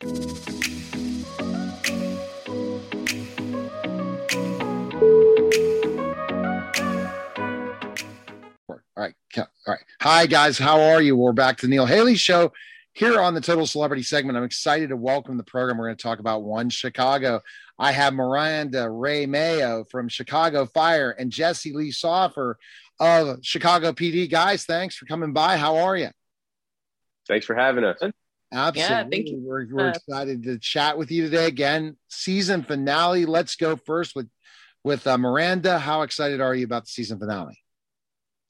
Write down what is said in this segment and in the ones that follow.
All right. All right. Hi, guys. How are you? We're back to the Neil Haley Show here on the Total Celebrity segment. I'm excited to welcome the program. We're going to talk about One Chicago. I have Miranda Rae Mayo from Chicago Fire and Jesse Lee Soffer of Chicago PD. Guys, thanks for coming by. How are you? Thanks for having us. Absolutely. Yeah, thank you. We're, we're excited to chat with you today. Again, season finale. Let's go first with with uh, Miranda. How excited are you about the season finale?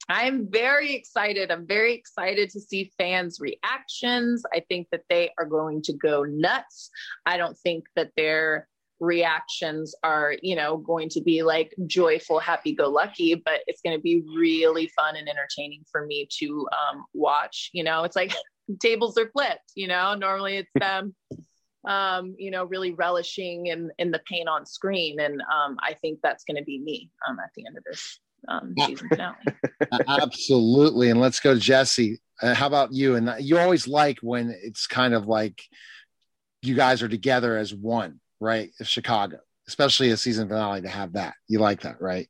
I'm very excited. I'm very excited to see fans' reactions. I think that they are going to go nuts. I don't think that their reactions are, you know, going to be like joyful, happy go lucky, but it's going to be really fun and entertaining for me to um, watch. You know, it's like tables are flipped, you know, normally it's them. um, you know, really relishing in in the pain on screen, and um, I think that's going to be me um, at the end of this um, season finale. Absolutely. And let's go to Jesse. Uh, how about you? And you always like when it's kind of like you guys are together as one, right? Chicago, especially a season finale to have that. You like that, right?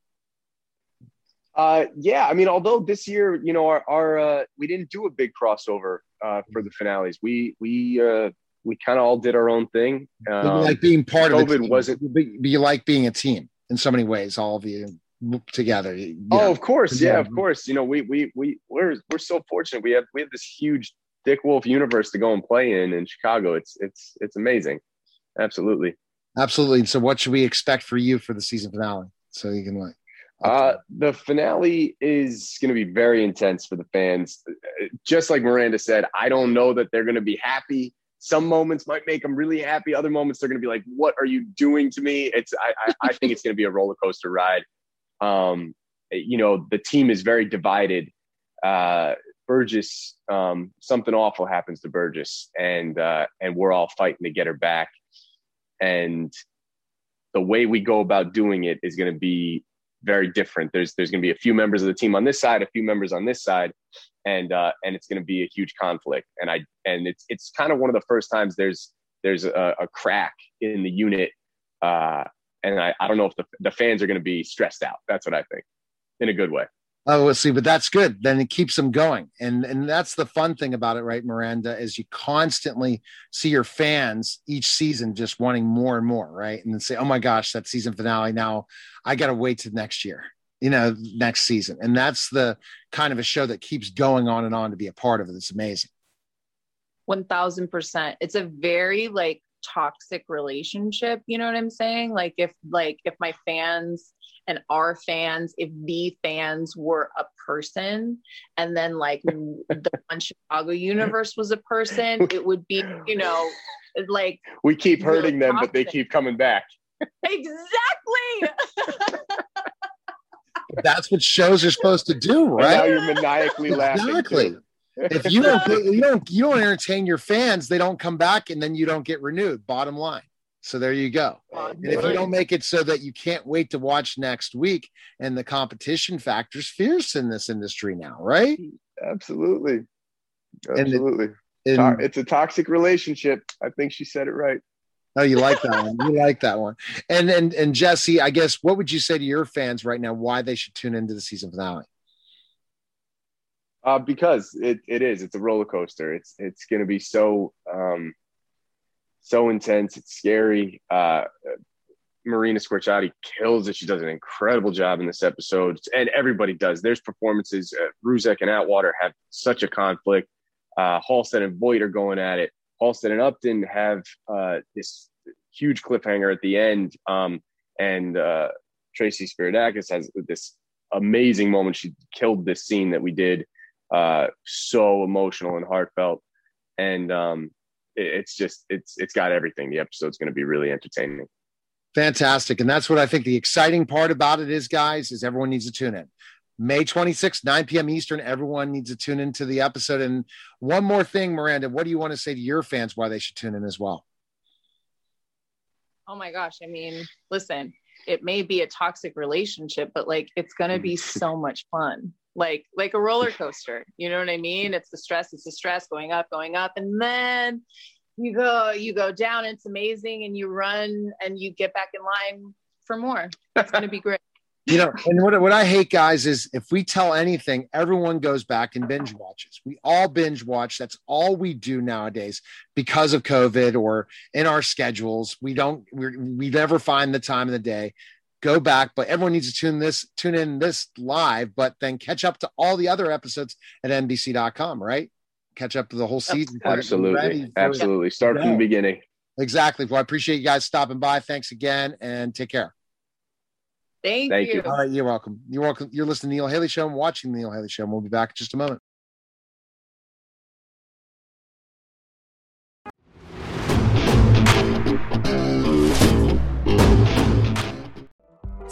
Uh, yeah, I mean, although this year, you know, our, our uh, we didn't do a big crossover uh, for the finales. We we uh, we kind of all did our own thing. Um, like being part COVID of it. Wasn't you like being a team in so many ways? All of you together. You oh, of course, yeah, of course. You know, we we we we're we're so fortunate. We have we have this huge Dick Wolf universe to go and play in in Chicago. It's it's it's amazing. Absolutely. Absolutely. So, what should we expect for you for the season finale? So you can like. Uh, the finale is going to be very intense for the fans. Just like Miranda said, I don't know that they're going to be happy. Some moments might make them really happy. Other moments they're going to be like, "What are you doing to me?" It's I I, I think it's going to be a roller coaster ride. Um, you know, the team is very divided. Uh, Burgess, um, something awful happens to Burgess, and uh, and we're all fighting to get her back. And the way we go about doing it is going to be very different. There's there's going to be a few members of the team on this side, a few members on this side, and uh, and it's going to be a huge conflict. And I and it's it's kind of one of the first times there's there's a, a crack in the unit, uh, and I, I don't know if the the fans are going to be stressed out. That's what I think, in a good way. Oh, we'll see, but that's good. Then it keeps them going, and and that's the fun thing about it, right, Miranda? Is you constantly see your fans each season just wanting more and more, right? And then say, "Oh my gosh, that season finale! Now I got to wait to next year, you know, next season." And that's the kind of a show that keeps going on and on to be a part of it. It's amazing. One thousand percent. It's a very like toxic relationship. You know what I'm saying? Like if like if my fans and our fans, if the fans were a person, and then like the one Chicago universe was a person, it would be, you know, like we keep hurting them, toxic. but they keep coming back. exactly. That's what shows are supposed to do, right? now you're maniacally laughing. Exactly. Too. If you don't, you don't, you don't entertain your fans, they don't come back, and then you don't get renewed. Bottom line. So there you go. And if you don't make it so that you can't wait to watch next week, and the competition factor's fierce in this industry now, right? Absolutely. Absolutely. And and, it's a toxic relationship. I think she said it right. Oh, you like that one. You like that one. And and and Jesse, I guess what would you say to your fans right now why they should tune into the season finale? Uh, because it, it is. It's a roller coaster. It's it's going to be so um, so intense. It's scary. Uh, Marina Squerciati kills it. She does an incredible job in this episode, and everybody does. There's performances. Uh, Ruzek and Atwater have such a conflict. Uh, Halstead and Voigt are going at it. Halstead and Upton have uh, this huge cliffhanger at the end, um, and uh, Tracy Spiridakos has this amazing moment. She killed this scene that we did, uh, so emotional and heartfelt, and um, it's just it's it's got everything. The episode's going to be really entertaining. Fantastic. And that's what I think the exciting part about it is, guys, is everyone needs to tune in. May 26th, 9 p.m. Eastern. Everyone needs to tune into the episode. And one more thing, Miranda, what do you want to say to your fans why they should tune in as well? Oh my gosh. I mean, listen, it may be a toxic relationship, but like it's going to be so much fun. Like like a roller coaster. You know what I mean? It's the stress, it's the stress going up, going up and then you go you go down it's amazing and you run and you get back in line for more. It's going to be great. you know, and what, what I hate, guys, is if we tell anything, everyone goes back and binge watches. We all binge watch. That's all we do nowadays because of COVID or in our schedules. We don't, we we never find the time of the day. Go back, but everyone needs to tune this, tune in this live, but then catch up to all the other episodes at NBC.com, right? Catch up to the whole season. Absolutely. Absolutely. Start from the beginning. Exactly. Well, I appreciate you guys stopping by. Thanks again and take care. Thank, Thank you. you. All right, you're welcome. You're welcome. You're listening to Neil Haley Show and watching the Neil Haley Show. And we'll be back in just a moment.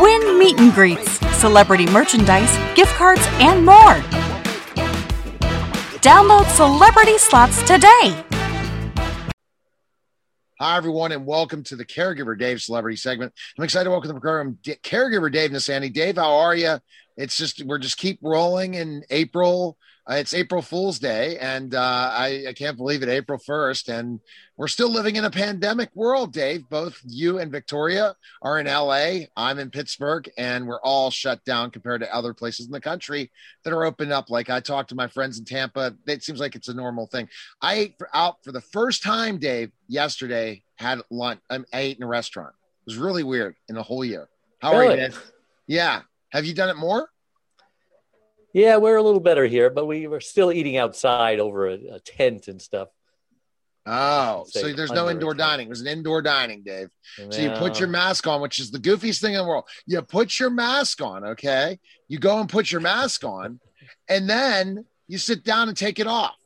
Win meet and greets, celebrity merchandise, gift cards, and more. Download Celebrity Slots today. Hi, everyone, and welcome to the Caregiver Dave Celebrity segment. I'm excited to welcome to the program D- Caregiver Dave Nassaney. Dave, how are you? It's just, we're just keep rolling in April. Uh, it's April Fool's Day, and uh, I, I can't believe it, April 1st. And we're still living in a pandemic world, Dave. Both you and Victoria are in LA. I'm in Pittsburgh, and we're all shut down compared to other places in the country that are open up. Like I talked to my friends in Tampa, it seems like it's a normal thing. I ate for, out for the first time, Dave, yesterday, had lunch. Um, I ate in a restaurant. It was really weird in the whole year. How are you, Dave? Yeah. Have you done it more? Yeah, we're a little better here, but we were still eating outside over a, a tent and stuff. Oh, so there's no indoor dining. It was an indoor dining, Dave. So you put your mask on, which is the goofiest thing in the world. You put your mask on, okay? You go and put your mask on, and then you sit down and take it off.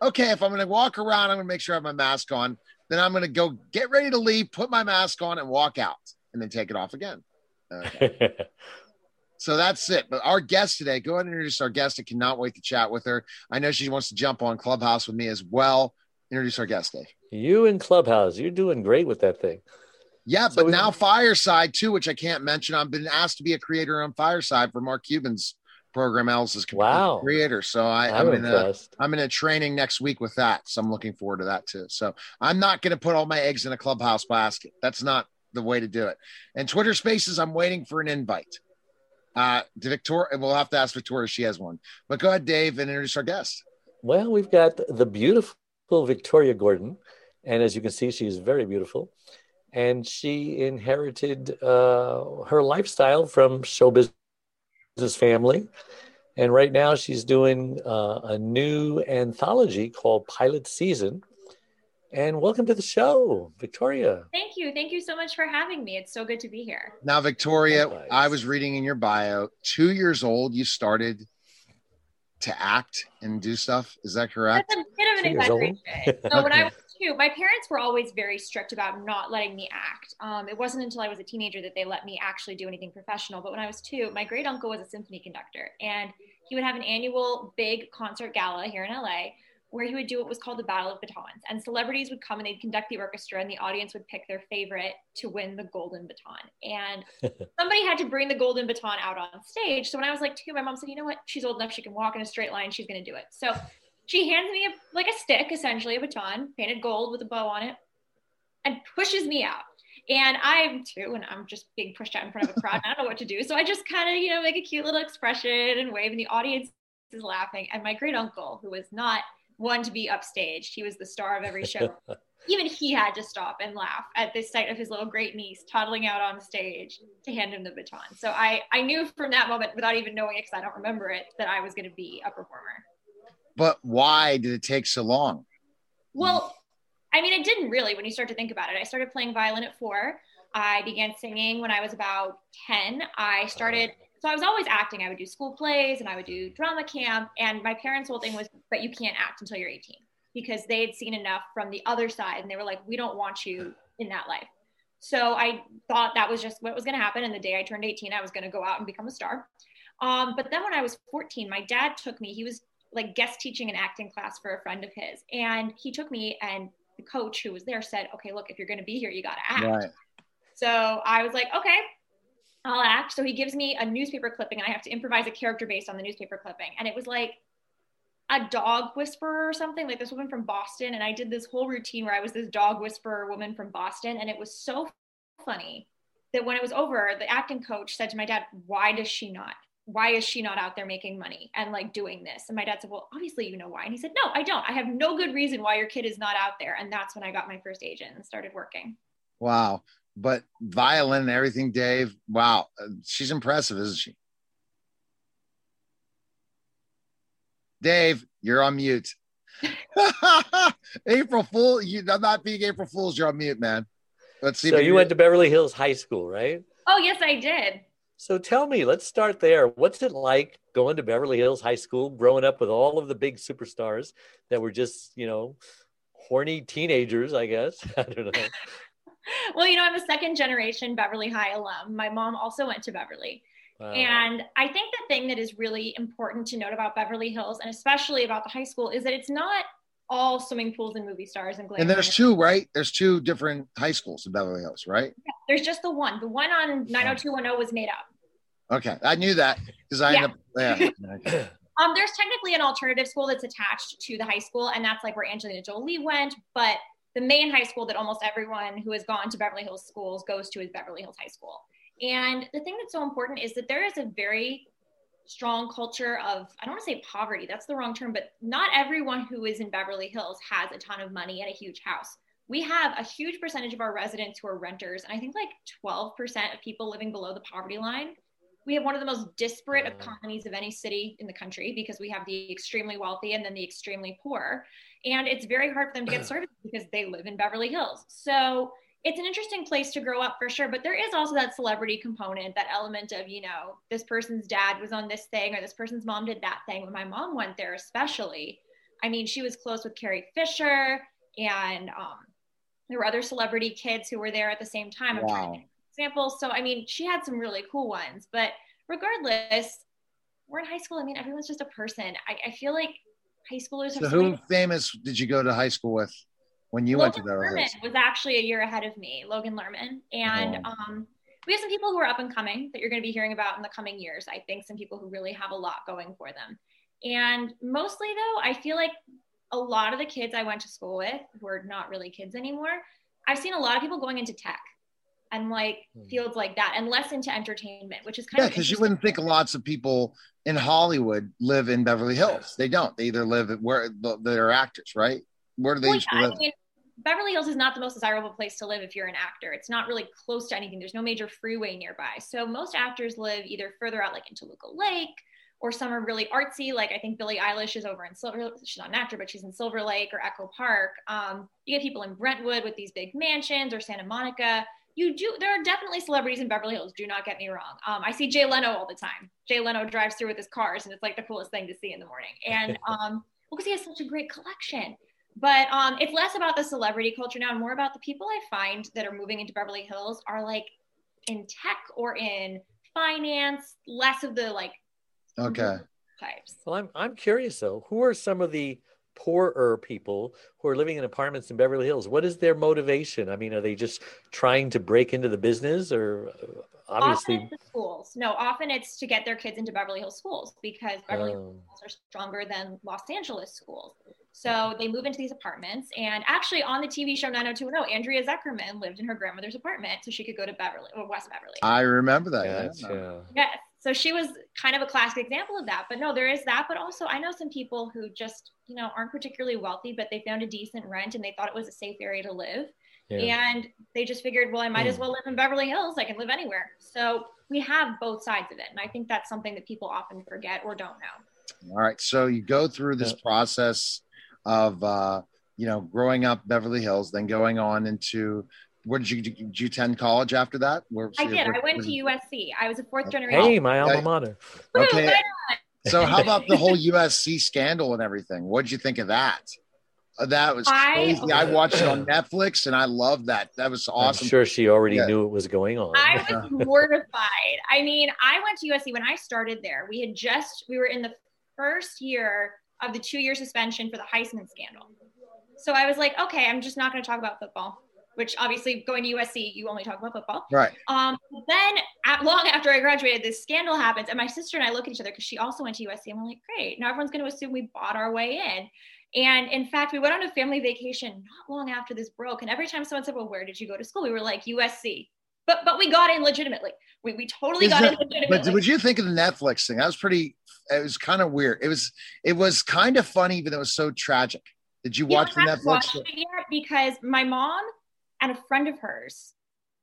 Okay, if I'm going to walk around, I'm going to make sure I have my mask on. Then I'm going to go get ready to leave, put my mask on, and walk out, and then take it off again. Okay. So that's it. But our guest today, go ahead and introduce our guest. I cannot wait to chat with her. I know she wants to jump on Clubhouse with me as well. Introduce our guest, Dave. you in Clubhouse, you're doing great with that thing. Yeah, So but we- now Fireside too, which I can't mention. I've been asked to be a creator on Fireside for Mark Cuban's program. Else is Wow. creator. So I, I'm I'm in a. I'm in a training next week with that. So I'm looking forward to that too. So I'm not going to put all my eggs in a clubhouse basket. That's not the way to do it. And Twitter Spaces, I'm waiting for an invite. Uh, to Victoria, we'll have to ask Victoria. if She has one. But go ahead, Dave, and introduce our guest. Well, we've got the beautiful Victoria Gordon, and as you can see, she's very beautiful. And she inherited uh, her lifestyle from show business family. And right now, she's doing uh, a new anthology called Pilot Season. And welcome to the show, Victoria. Thank you. Thank you so much for having me. It's so good to be here. Now, Victoria, Likewise. I was reading in your bio, two years old, you started to act and do stuff. Is that correct? That's a bit of an exaggeration. So when I was two, my parents were always very strict about not letting me act. Um, it wasn't until I was a teenager that they let me actually do anything professional. But when I was two, my great uncle was a symphony conductor, and he would have an annual big concert gala here in LA where he would do what was called the Battle of Batons. And celebrities would come and they'd conduct the orchestra, and the audience would pick their favorite to win the golden baton. And somebody had to bring the golden baton out on stage. So when I was like two, my mom said, you know what? She's old enough. She can walk in a straight line. She's going to do it. So she hands me a, like a stick, essentially a baton, painted gold with a bow on it, and pushes me out. And I'm two, and I'm just being pushed out in front of a crowd. and I don't know what to do. So I just kind of, you know, make a cute little expression and wave, and the audience is laughing. And my great uncle, who was not one to be upstaged, he was the star of every show. even he had to stop and laugh at the sight of his little great niece toddling out on stage to hand him the baton. So I, I knew from that moment, without even knowing it, because I don't remember it, that I was going to be a performer. But why did it take so long? Well, I mean, it didn't really when you start to think about it. I started playing violin at four. I began singing when I was about 10. I started, uh-huh. So I was always acting. I would do school plays and I would do drama camp. And my parents' whole thing was, but you can't act until you're 18 because they had seen enough from the other side and they were like, we don't want you in that life. So I thought that was just what was going to happen. And the day I turned 18, I was going to go out and become a star. Um, but then when I was 14, my dad took me, he was like guest teaching an acting class for a friend of his. And he took me and the coach who was there said, okay, look, if you're going to be here, you got to act. Right. So I was like, okay, I'll act. So he gives me a newspaper clipping and I have to improvise a character based on the newspaper clipping. And it was like a dog whisperer or something, like this woman from Boston. And I did this whole routine where I was this dog whisperer woman from Boston. And it was so funny that when it was over, the acting coach said to my dad, why does she not? Why is she not out there making money and like doing this? And my dad said, Well, obviously you know why. And he said, No, I don't. I have no good reason why your kid is not out there. And that's when I got my first agent and started working. Wow but violin and everything, Dave. Wow, she's impressive, isn't she? Dave, you're on mute. April Fool, you, I'm not being April Fools. You're on mute, man. Let's see. So you went to Beverly Hills High School, right? Oh yes, I did. So tell me, let's start there. What's it like going to Beverly Hills High School, growing up with all of the big superstars that were just, you know, horny teenagers, I guess. I don't know well, you know, I'm a second generation Beverly High alum. My mom also went to Beverly. Wow. And I think the thing that is really important to note about Beverly Hills and especially about the high school is that it's not all swimming pools and movie stars and glamour. And there's two, right? There's two different high schools in Beverly Hills, right? Yeah, there's just the one. The one on 90210 was made up. Okay, I knew that because I yeah. Up, yeah. um, there's technically an alternative school that's attached to the high school, and that's like where Angelina Jolie went. But the main high school that almost everyone who has gone to Beverly Hills schools goes to is Beverly Hills High School. And the thing that's so important is that there is a very strong culture of, I don't want to say poverty, that's the wrong term, but not everyone who is in Beverly Hills has a ton of money and a huge house. We have a huge percentage of our residents who are renters, and I think like 12% of people living below the poverty line. We have one of the most disparate economies of any city in the country because we have the extremely wealthy and then the extremely poor and it's very hard for them to get services because they live in Beverly Hills. So it's an interesting place to grow up for sure, but there is also that celebrity component, that element of, you know, this person's dad was on this thing or this person's mom did that thing. When my mom went there, especially, I mean, she was close with Carrie Fisher and um, there were other celebrity kids who were there at the same time. I'm wow. trying to examples. So, I mean, she had some really cool ones, but regardless, we're in high school. I mean, everyone's just a person. I, I feel like high schoolers. So who famous did you go to high school with when you Logan went to Beverly Hills? was actually a year ahead of me, Logan Lerman, and oh. um, we have some people who are up and coming that you're going to be hearing about in the coming years. I think some people who really have a lot going for them, and mostly though, I feel like a lot of the kids I went to school with who are not really kids anymore. I've seen a lot of people going into tech and like hmm. fields like that and less into entertainment which is kind of. yeah, of because you wouldn't think lots of people in hollywood live in beverly hills. They don't. They either live where they're actors right? Where do they well, yeah, live? I mean, beverly hills is not the most desirable place to live if you're an actor. It's not really close to anything. There's no major freeway nearby. So most actors live either further out like into Toluca lake or some are really artsy. Like i think billie eilish is over in silver she's not an actor but she's in silver lake or echo park. Um, you get people in brentwood with these big mansions or santa monica you do there are definitely celebrities in Beverly Hills. Do not get me wrong. Um, I see Jay Leno all the time. Jay Leno drives through with his cars, and it's like the coolest thing to see in the morning. And um, well, because he has such a great collection. But um, it's less about the celebrity culture now, and more about the people I find that are moving into Beverly Hills are like in tech or in finance. Less of the like okay types. Well, I'm I'm curious though. Who are some of the poorer people who are living in apartments in Beverly Hills? What is their motivation? I mean, are they just trying to break into the business or uh, obviously often schools? No, often it's to get their kids into Beverly Hills schools because Beverly oh. Hills are stronger than Los Angeles schools. So they move into these apartments. And actually, on the TV show 90210, Andrea Zuckerman lived in her grandmother's apartment so she could go to Beverly or West Beverly. I remember that. Gotcha. Yeah. Yes. So she was kind of a classic example of that. But no, there is that. But also, I know some people who just, you know, aren't particularly wealthy, but they found a decent rent and they thought it was a safe area to live. Yeah. And they just figured, well, I might as well live in Beverly Hills. I can live anywhere. So we have both sides of it. And I think that's something that people often forget or don't know. All right. So you go through this process of, uh, you know, growing up Beverly Hills, then going on into, where did you, did you attend college after that? Where, I did. I where- went to USC. I was a fourth generation. Hey, my alma mater. Okay. So how about the whole USC scandal and everything? What did you think of that? Uh, that was I- crazy. I, watched it on Netflix and I loved that. That was awesome. I'm sure she already Yeah. knew it was going on. I was mortified. I mean, I went to USC when I started there. We had just we were in the first year of the two year suspension for the Heisman scandal. So I was like, okay, I'm just not going to talk about football. Which obviously, going to USC, you only talk about football. Right. Um, then, at, long after I graduated, this scandal happens, and my sister and I look at each other because she also went to USC, and we're like, great. Now everyone's going to assume we bought our way in. And in fact, we went on a family vacation not long after this broke. And every time someone said, "Well, where did you go to school?" we were like, "USC." But but we got in legitimately. We we totally Is got that- in legitimately. But what you think of the Netflix thing? That was pretty. It was kind of weird. It was. It was kind of funny, but it was so tragic. Did you You watch the Netflix? watched it yet because my mom and a friend of hers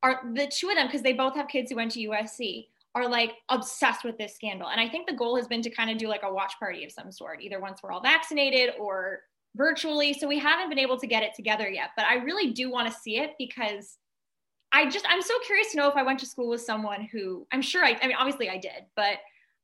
are the two of them because they both have kids who went to USC are like obsessed with this scandal. And I think the goal has been to kind of do like a watch party of some sort, either once we're all vaccinated or virtually. So we haven't been able to get it together yet, but I really do want to see it because I just I'm so curious to know if I went to school with someone who I'm sure I I mean obviously I did, but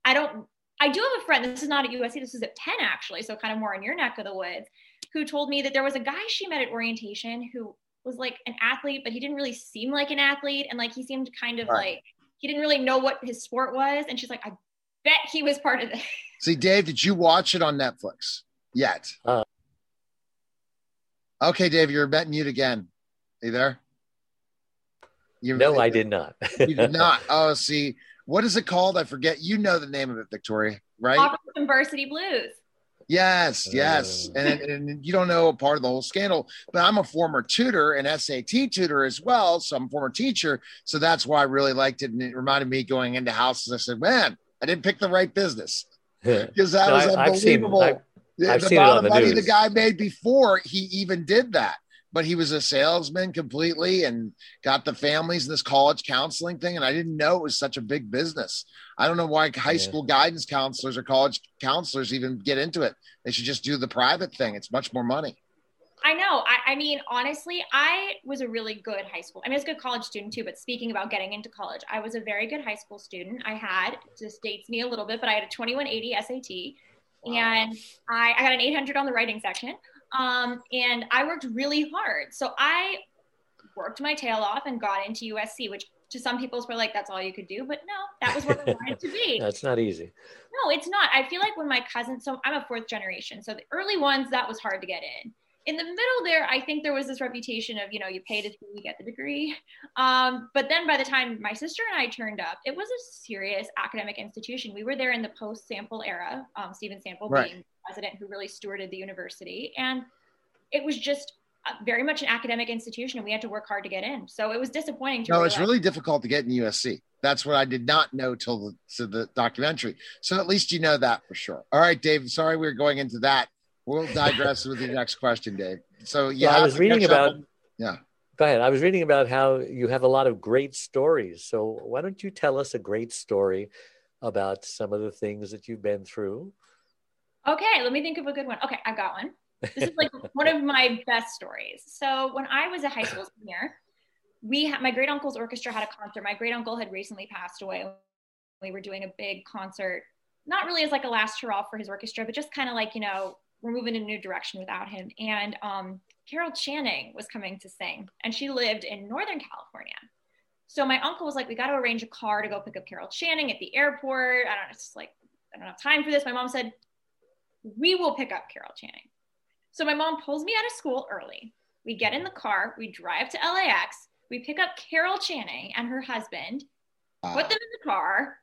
I don't I do have a friend, this is not at USC, this is at Penn actually, so kind of more in your neck of the woods, who told me that there was a guy she met at orientation who was like an athlete, but he didn't really seem like an athlete. And like he seemed kind of Right. like he didn't really know what his sport was. And she's like, I bet he was part of this. See, Dave, did you watch it on Netflix yet? Uh. okay, Dave, you're bet mute again. Are you there? You, no, I did not. You did not. Oh, see, what is it called? I forget. You know the name of it, Victoria, right? Operation Varsity Blues. Yes, yes. Uh. And, and you don't know a part of the whole scandal, but I'm a former tutor and SAT tutor as well. So I'm a former teacher. So that's why I really liked it. And it reminded me going into houses. I said, man, I didn't pick the right business because that No, was I- I've seen- unbelievable. I've- I've the seen it amount on of the money the guy made before he even did that. But he was a salesman completely and got the families in this college counseling thing. And I didn't know it was such a big business. I don't know why high Yeah. school guidance counselors or college counselors even get into it. They should just do the private thing. It's much more money. I know. I, I mean, honestly, I was a really good high school. I mean, I was a good college student too. But speaking about getting into college, I was a very good high school student. I had this dates me a little bit, but I had a 2180 SAT, and I, I got an 800 on the writing section. Um, and I worked really hard. So I worked my tail off and got into USC, which to some people's were like that's all you could do, but no, that was where I wanted to be. That's not easy. No, it's not. I feel like when my cousins, so I'm a fourth generation, so the early ones that was hard to get in. In the middle there, I think there was this reputation of you know you pay to you get the degree, um, but then by the time my sister and I turned up, it was a serious academic institution. We were there in the post Sample era, um, Steven Sample Right. being the president who really stewarded the university, and it was just uh, very much an academic institution, and we had to work hard to get in. So it was disappointing to No, it's really difficult to get in USC. That's what I did not know till the, to the documentary. So at least you know that for sure. All right, Dave. Sorry we are going into that. We'll digress with the next question, Dave. So yeah, Well, I was reading about. Yeah. Go ahead. I was reading about how you have a lot of great stories. So why don't you tell us a great story about some of the things that you've been through? Okay, let me think of a good one. Okay, I've got one. This is like one of my best stories. So when I was a high school senior, we had my great uncle's orchestra had a concert. My great uncle had recently passed away. We were doing a big concert, not really as like a last hurrah for his orchestra, but just kind of like you know we're moving in a new direction without him. And um, Carol Channing was coming to sing, and she lived in Northern California. So my uncle was like, "We got to arrange a car to go pick up Carol Channing at the airport." I don't know, it's just like I don't have time for this. My mom said, we will pick up Carol Channing. So my mom pulls me out of school early. We get in the car, we drive to LAX, we pick up Carol Channing and her husband, put them in the car,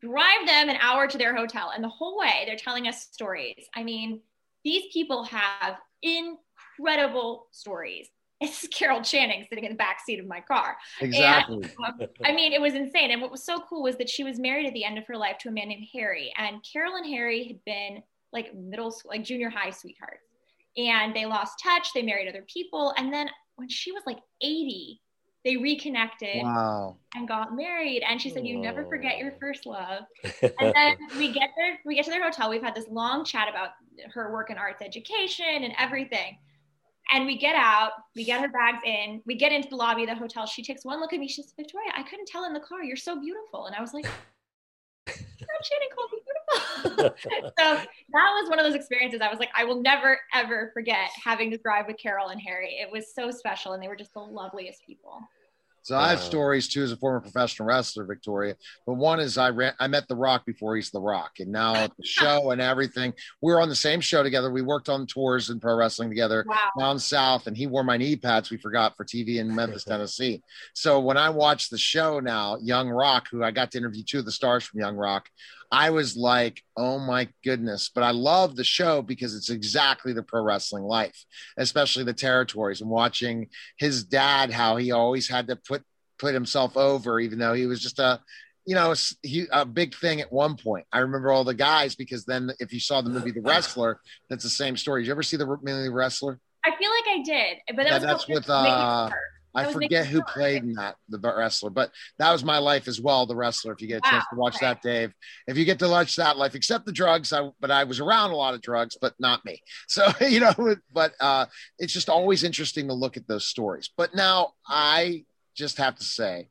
drive them an hour to their hotel. And the whole way they're telling us stories. I mean, these people have incredible stories. It's Carol Channing sitting in the back seat of my car. Exactly. And, um, I mean, it was insane. And what was so cool was that she was married at the end of her life to a man named Harry. And Carol and Harry had been like middle school, like junior high sweethearts. And they lost touch. They married other people. And then when she was like 80, they reconnected wow. and got married. And she said, "You never forget your first love." and then we get there, we get to their hotel. We've had this long chat about her work in arts education and everything. And we get out, we get her bags in, we get into the lobby of the hotel. She takes one look at me. She says, Victoria, I couldn't tell in the car. You're so beautiful. And I was like, called me beautiful. so that was one of those experiences. I was like, I will never, ever forget having to drive with Carol and Harry. It was so special. And they were just the loveliest people. So I have stories too as a former professional wrestler, Victoria. But one is I ran, I met The Rock before he's The Rock, and now the show and everything. We were on the same show together. We worked on tours in pro wrestling together wow. down south, and he wore my knee pads. We forgot for TV in Memphis, Tennessee. So when I watch the show now, Young Rock, who I got to interview two of the stars from Young Rock, I was like, oh my goodness. But I love the show because it's exactly the pro wrestling life, especially the territories and watching his dad, how he always had to put put himself over, even though he was just a you know, he, a big thing at one point. I remember all the guys because then if you saw the movie The Wrestler, that's the same story. Did you ever see the movie The Wrestler? I feel like I did, but that yeah, that's with uh, I forget who played in that, the wrestler, but that was my life as well. The wrestler. If you get a chance to watch okay. that, Dave, if you get to watch that life, except the drugs, I but I was around a lot of drugs, but not me. So you know, but uh, it's just always interesting to look at those stories. But now I just have to say,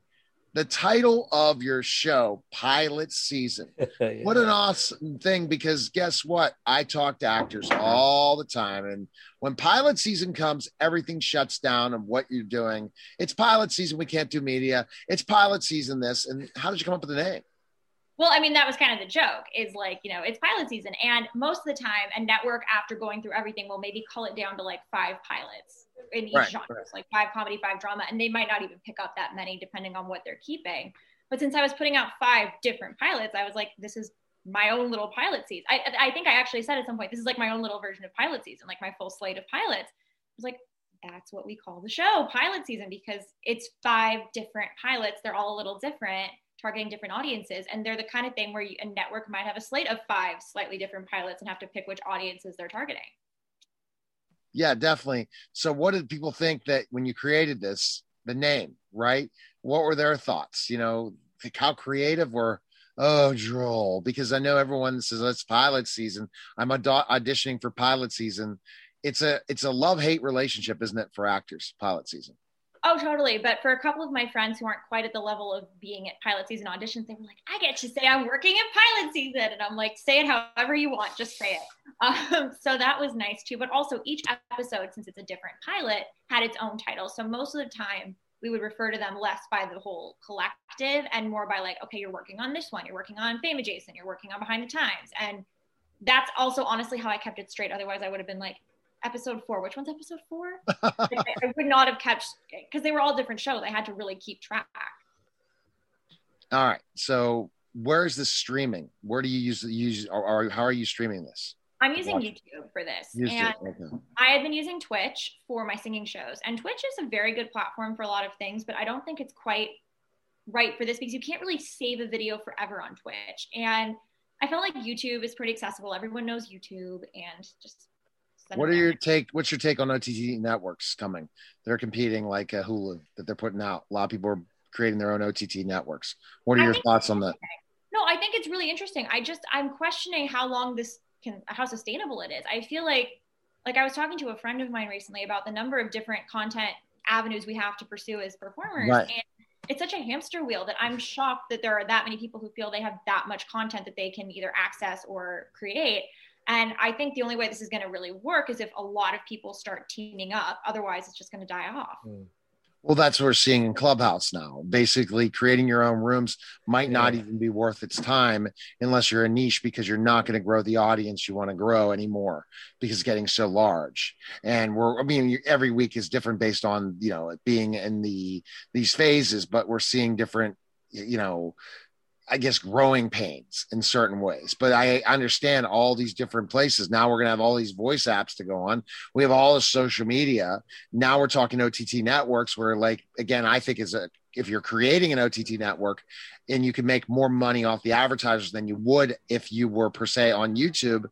the title of your show, Pilot Season. What an awesome thing because guess what? I talk to actors all the time. And when pilot season comes, everything shuts down of what you're doing. It's pilot season. We can't do media. It's pilot season, this. And how did you come up with the name? Well, I mean, that was kind of the joke is like, you know, it's pilot season. And most of the time, a network, after going through everything, will maybe call it down to like five pilots in each Right, genre, right. like five comedy, five drama. And they might not even pick up that many depending on what they're keeping. But since I was putting out five different pilots, I was like, this is my own little pilot season. I, I think I actually said at some point, this is like my own little version of pilot season, like my full slate of pilots. I was like, that's what we call the show, pilot season, because it's five different pilots. They're all a little different, targeting different audiences. And they're the kind of thing where you, a network might have a slate of five slightly different pilots and have to pick which audiences they're targeting. Yeah, definitely. So, what did people think that when you created this, the name, right? What were their thoughts? You know, like how creative were oh, droll? Because I know everyone says it's pilot season. I'm aud- auditioning for pilot season. It's a it's a love hate relationship, isn't it, for actors? Pilot season. Oh, totally. But for a couple of my friends who aren't quite at the level of being at pilot season auditions, they were like, I get to say I'm working at pilot season. And I'm like, say it however you want, just say it. Um, so that was nice too. But also, each episode, since it's a different pilot, had its own title. So most of the time, we would refer to them less by the whole collective and more by like, okay, you're working on this one, you're working on Fame Adjacent, you're working on Behind the Times. And that's also honestly how I kept it straight. Otherwise, I would have been like, episode four. Which one's episode four? Like, I, I would not have kept because they were all different shows. I had to really keep track. All right. So, where's this streaming? Where do you use use or, or how are you streaming this? I'm using Watch. YouTube for this, Used and. Okay. I had been using Twitch for my singing shows. And Twitch is a very good platform for a lot of things, but I don't think it's quite right for this because you can't really save a video forever on Twitch. And I felt like YouTube is pretty accessible. Everyone knows YouTube, and just What are your take? What's your take on OTT networks coming? They're competing like a Hulu that they're putting out. A lot of people are creating their own OTT networks. What are I your thoughts on that? No, I think it's really interesting. I just I'm questioning how long this can how sustainable it is. I feel like like I was talking to a friend of mine recently about the number of different content avenues we have to pursue as performers Right. and it's such a hamster wheel that I'm shocked that there are that many people who feel they have that much content that they can either access or create. And I think the only way this is going to really work is if a lot of people start teaming up. Otherwise, it's just going to die off. Hmm. Well, that's what we're seeing in Clubhouse now. Basically, creating your own rooms might not even be worth its time unless you're a niche because you're not going to grow the audience you want to grow anymore because it's getting so large. And we're, I mean, every week is different based on, you know, it being in the, these phases, but we're seeing different, you know, I guess growing pains in certain ways. But I understand all these different places. Now we're gonna have all these voice apps to go on. We have all the social media. Now we're talking OTT networks where like again, I think is a if you're creating an OTT network and you can make more money off the advertisers than you would if you were per se on YouTube.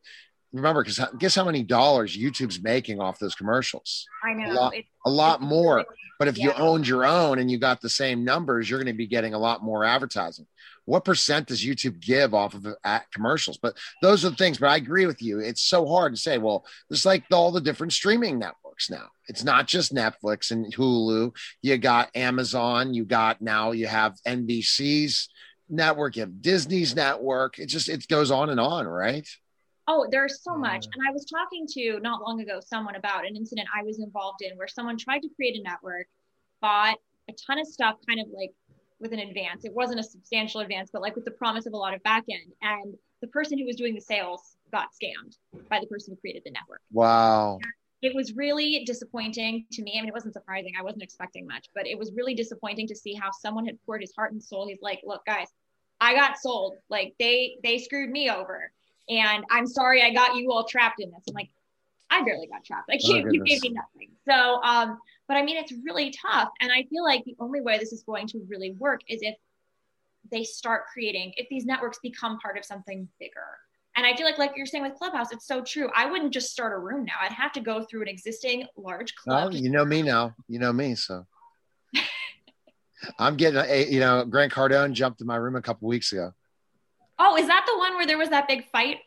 Remember, because uh, guess how many dollars YouTube's making off those commercials? I know A lot, It's- a lot more. But if you owned your own and you got the same numbers, you're going to be getting a lot more advertising. What percent does YouTube give off of at commercials? But those are the things. But I agree with you. It's so hard to say. Well, it's like all the different streaming networks now. It's not just Netflix and Hulu. You got Amazon. You got now you have NBC's network. You have Disney's network. It just it goes on and on, right? Oh, there's so much. And I was talking to not long ago someone about an incident I was involved in where someone tried to create a network, bought a ton of stuff kind of like with an advance. It wasn't a substantial advance, but like with the promise of a lot of back end. And the person who was doing the sales got scammed by the person who created the network. Wow. It was really disappointing to me. I mean, it wasn't surprising. I wasn't expecting much, but it was really disappointing to see how someone had poured his heart and soul. He's like, look, guys, I got sold. Like they they screwed me over. And I'm sorry I got you all trapped in this. I'm like, I barely got trapped. Like Oh, you, you gave me nothing. So um, but I mean it's really tough. And I feel like the only way this is going to really work is if they start creating, if these networks become part of something bigger. And I feel like, like you're saying with Clubhouse, it's so true. I wouldn't just start a room now. I'd have to go through an existing large Well, club. you know me now. You know me, so I'm getting a you know Grant Cardone jumped in my room a couple weeks ago. Oh, is that the one where there was that big fight?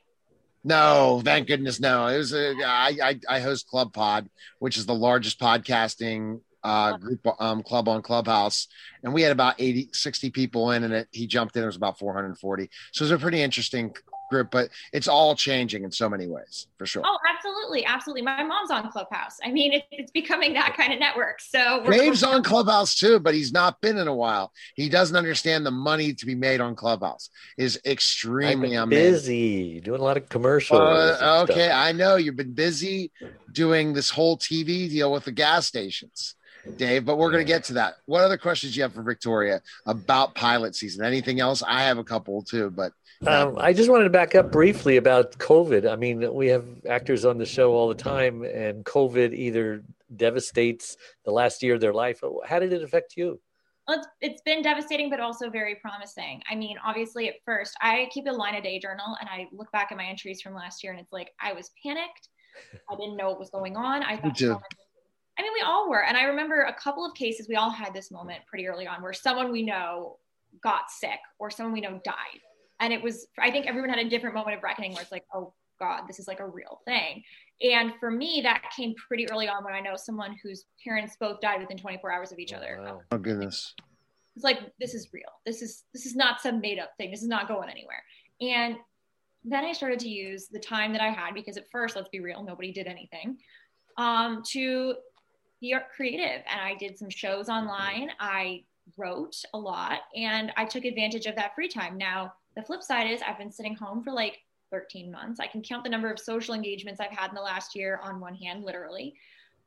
No, thank goodness, no. It was a I I, I host Club Pod, which is the largest podcasting uh group um club on Clubhouse, and we had about 80 60 people in, and it he jumped in. It was about 440. So it was a pretty interesting group, but it's all changing in so many ways for sure. Oh, absolutely, absolutely. My mom's on Clubhouse. I mean, it, it's becoming that kind of network. So we're- Dave's on Clubhouse too, but he's not been in a while. He doesn't understand the money to be made on Clubhouse. Is I've extremely been busy doing a lot of commercials. Uh, okay, stuff. I know you've been busy doing this whole TV deal with the gas stations, Dave. But we're going to get to that. What other questions do you have for Victoria about pilot season? Anything else? I have a couple too, but Um, I just wanted to back up briefly about COVID. I mean, we have actors on the show all the time, and COVID either devastates the last year of their life. How did it affect you? Well, it's, it's been devastating, but also very promising. I mean, obviously, at first, I keep a line a day journal and I look back at my entries from last year and it's like, I was panicked. I didn't know what was going on. I thought, too. I mean, we all were. And I remember a couple of cases, we all had this moment pretty early on where someone we know got sick or someone we know died. And it was, I think everyone had a different moment of reckoning where it's like, oh God, this is like a real thing. And for me, that came pretty early on when I know someone whose parents both died within 24 hours of each other. Wow. oh goodness, It's like this is real. This is this is not some made up thing. This is not going anywhere. And then I started to use the time that I had because at first, let's be real, nobody did anything. Um, to be creative, and I did some shows online. I wrote a lot, and I took advantage of that free time. Now the flip side is I've been sitting home for like 13 months. I can count the number of social engagements I've had in the last year on one hand, literally.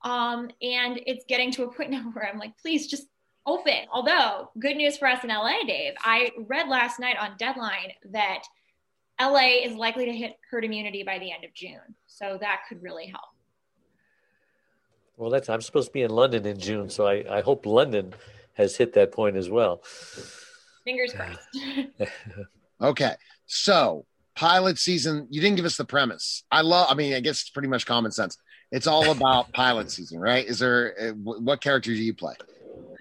Um, and it's getting to a point now where I'm like, please just open. Although, good news for us in LA, Dave. I read last night on Deadline that LA is likely to hit herd immunity by the end of June. So that could really help. Well, that's I'm supposed to be in London in June, so I, I hope London has hit that point as well. Fingers crossed. okay. So pilot season. You didn't give us the premise. I love. I mean, I guess it's pretty much common sense. It's all about pilot season, right? Is there uh, what character do you play?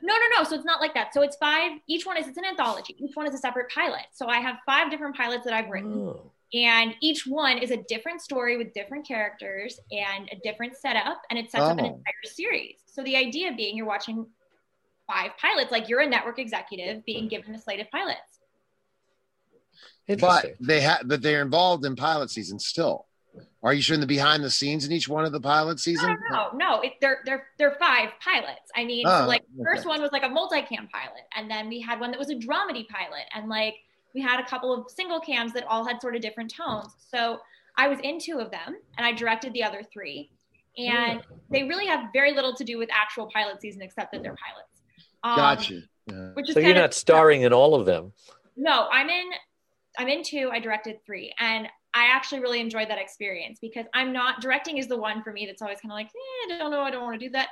No, no, no. So it's not like that. So it's five. Each one is it's an anthology. Each one is a separate pilot. So I have five different pilots that I've written, Oh. and each one is a different story with different characters and a different setup, and it sets up an Oh. entire series. So the idea being you're watching five pilots, like you're a network executive being given a slate of pilots. But they have, but they're involved in pilot season still. Are you sure in the behind the scenes in each one of the pilot No, season? no, no. no. It, they're they're they're five pilots. I mean, Oh, like the first one was like a multicam pilot, and then we had one that was a dramedy pilot, and like we had a couple of single cams that all had sort of different tones. So I was in two of them, and I directed the other three, and they really have very little to do with actual pilot season except that they're pilots. Um, Gotcha. Yeah. Which is So you're kind of- not starring in all of them. No, I'm in. I'm in two. I directed three, and I actually really enjoyed that experience because I'm not directing is the one for me that's always kind of like, eh, I don't know, I don't want to do that.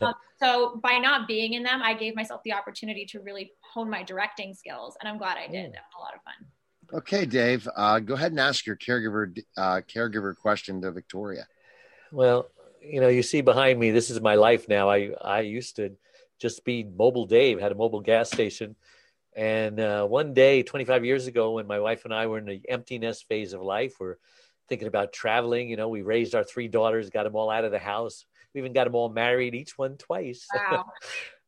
um, so by not being in them, I gave myself the opportunity to really hone my directing skills, and I'm glad I did. That was a lot of fun. Okay, Dave, uh, go ahead and ask your caregiver uh, caregiver question to Victoria. Well, you know, you see behind me, this is my life now. I I used to just be mobile Dave, had a mobile gas station. And uh, one day, 25 years ago, when my wife and I were in the emptiness phase of life, we're thinking about traveling. You know, we raised our three daughters, got them all out of the house. We even got them all married, each one twice. Wow.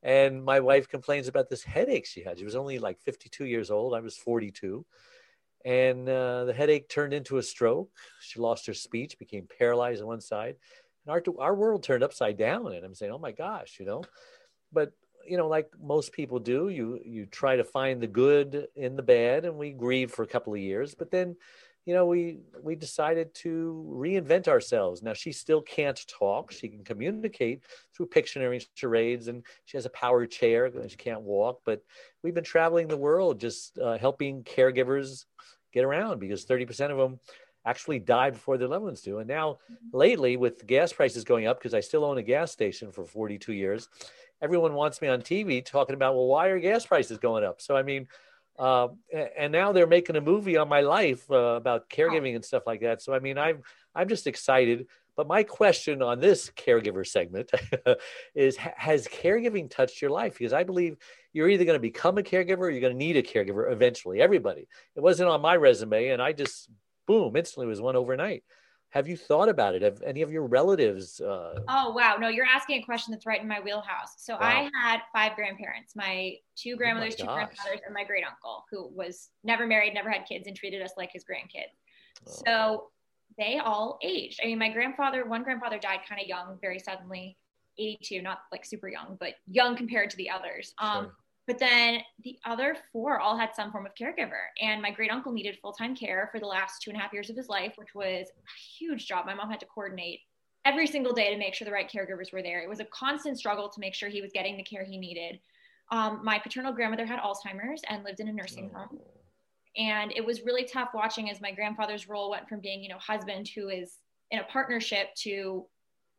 and my wife complains about this headache she had. She was only like 52 years old. I was 42. And uh, the headache turned into a stroke. She lost her speech, became paralyzed on one side. And our, our world turned upside down. And I'm saying, oh my gosh, you know. But you know, like most people do, you you try to find the good in the bad, and we grieve for a couple of years. But then, you know, we we decided to reinvent ourselves. Now she still can't talk; she can communicate through Pictionary charades, and she has a power chair. She can't walk, but we've been traveling the world, just uh, helping caregivers get around because thirty percent of them actually die before their loved ones do. And now, lately, with gas prices going up, because I still own a gas station for 42 years, everyone wants me on TV talking about, well, why are gas prices going up? So, I mean, uh, and now they're making a movie on my life uh, about caregiving and stuff like that. So, I mean, I'm I'm just excited. But my question on this caregiver segment is: Has caregiving touched your life? Because I believe you're either going to become a caregiver or you're going to need a caregiver eventually. Everybody. It wasn't on my resume, and I just boom instantly was one overnight. Have you thought about it? Have any of your relatives? Uh... Oh wow, no, you're asking a question that's right in my wheelhouse. So wow. I had five grandparents: my two grandmothers, oh my two grandfathers, and my great uncle, who was never married, never had kids, and treated us like his grandkids. Oh. So they all aged. I mean, my grandfather, one grandfather died kind of young, very suddenly, 82, not like super young, but young compared to the others. Um, sure. But then the other four all had some form of caregiver. And my great uncle needed full time care for the last two and a half years of his life, which was a huge job. My mom had to coordinate every single day to make sure the right caregivers were there. It was a constant struggle to make sure he was getting the care he needed. Um, my paternal grandmother had Alzheimer's and lived in a nursing home. And it was really tough watching as my grandfather's role went from being, you know, husband who is in a partnership to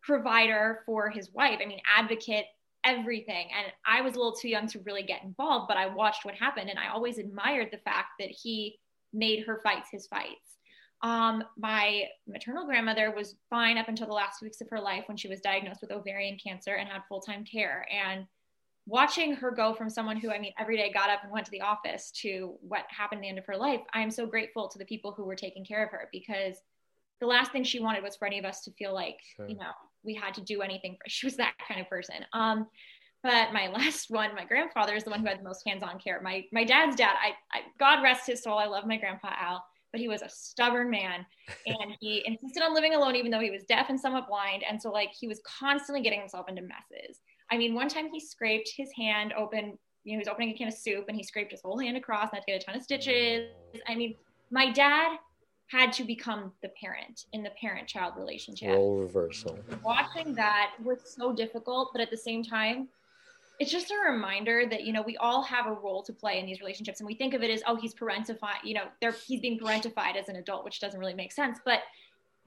provider for his wife. I mean, advocate, everything. And I was a little too young to really get involved, but I watched what happened and I always admired the fact that he made her fights his fights. Um, my maternal grandmother was fine up until the last weeks of her life when she was diagnosed with ovarian cancer and had full time care. And watching her go from someone who, I mean, every day got up and went to the office to what happened at the end of her life, I am so grateful to the people who were taking care of her because the last thing she wanted was for any of us to feel like, sure. you know, we had to do anything for she was that kind of person. Um but my last one my grandfather is the one who had the most hands-on care. My my dad's dad I, I god rest his soul i love my grandpa al but he was a stubborn man and he insisted on living alone even though he was deaf and somewhat blind. And so like he was constantly getting himself into messes. I mean one time he scraped his hand open you know he was opening a can of soup and he scraped his whole hand across and had to get a ton of stitches. I mean my dad had to become the parent in the parent child relationship. Role reversal. Watching that was so difficult, but at the same time, it's just a reminder that you know we all have a role to play in these relationships. And we think of it as oh he's parentified you know they're he's being parentified as an adult which doesn't really make sense. But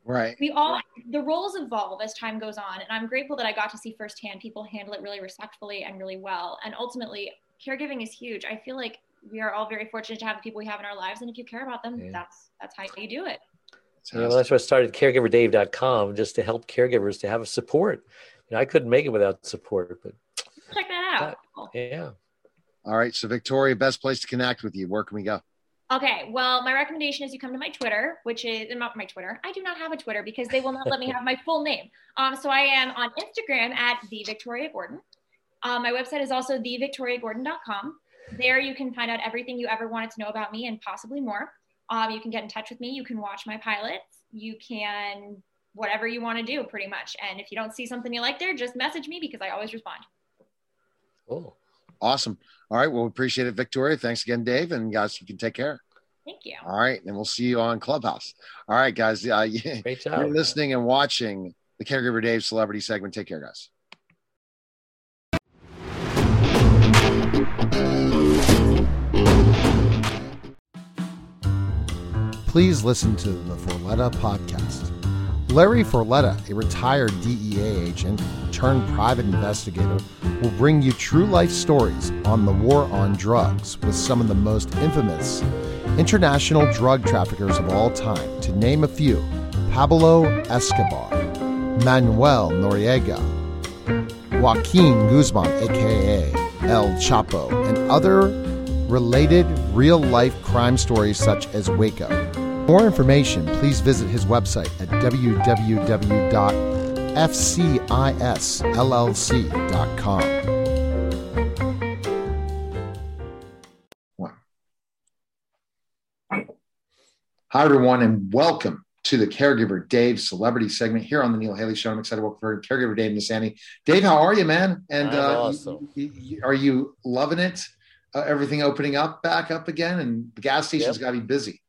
right. we all the roles evolve as time goes on. And i'm grateful that i got to see firsthand people handle it really respectfully and really well. And ultimately caregiving is huge. I feel like we are all very fortunate to have the people we have in our lives and if you care about them yeah. that's that's how you do it yeah, well, that's why I started caregiverdave.com just to help caregivers to have a support. You know, I couldn't make it without support, but check that out. That, yeah. All right. So Victoria, best place to connect with you. Where can we go? Okay, well, my recommendation is you come to my Twitter, which is not my Twitter. I do not have a Twitter because they will not let me have my full name. Um, so I am on Instagram at the Victoria Gordon. Um, my website is also thevictoriagordon.com. There you can find out everything you ever wanted to know about me and possibly more. Um, you can get in touch with me. You can watch my pilots. You can whatever you want to do pretty much. And if you don't see something you like there, just message me because I always respond. Oh, awesome. All right. Well, appreciate it, Victoria. Thanks again, Dave. And guys, you can take care. Thank you. All right. And we'll see you on Clubhouse. All right, guys. Uh, Great job. You're listening and watching the Caregiver Dave celebrity segment. Take care, guys. Please listen to the Forletta podcast. Larry Forletta, a retired DEA agent turned private investigator, will bring you true life stories on the war on drugs with some of the most infamous international drug traffickers of all time, to name a few Pablo Escobar, Manuel Noriega, Joaquin Guzman, aka El Chapo, and other related real life crime stories such as Waco. More information, please visit his website at www.fcisllc.com. Hi, everyone, and welcome to the Caregiver Dave celebrity segment here on the Neil Haley Show. I'm excited to welcome for Caregiver Dave Nassaney. Dave, how are you, man? And uh, awesome. you- you- are you loving it? Uh, everything opening up back up again, and the gas station's Yep. got to be busy.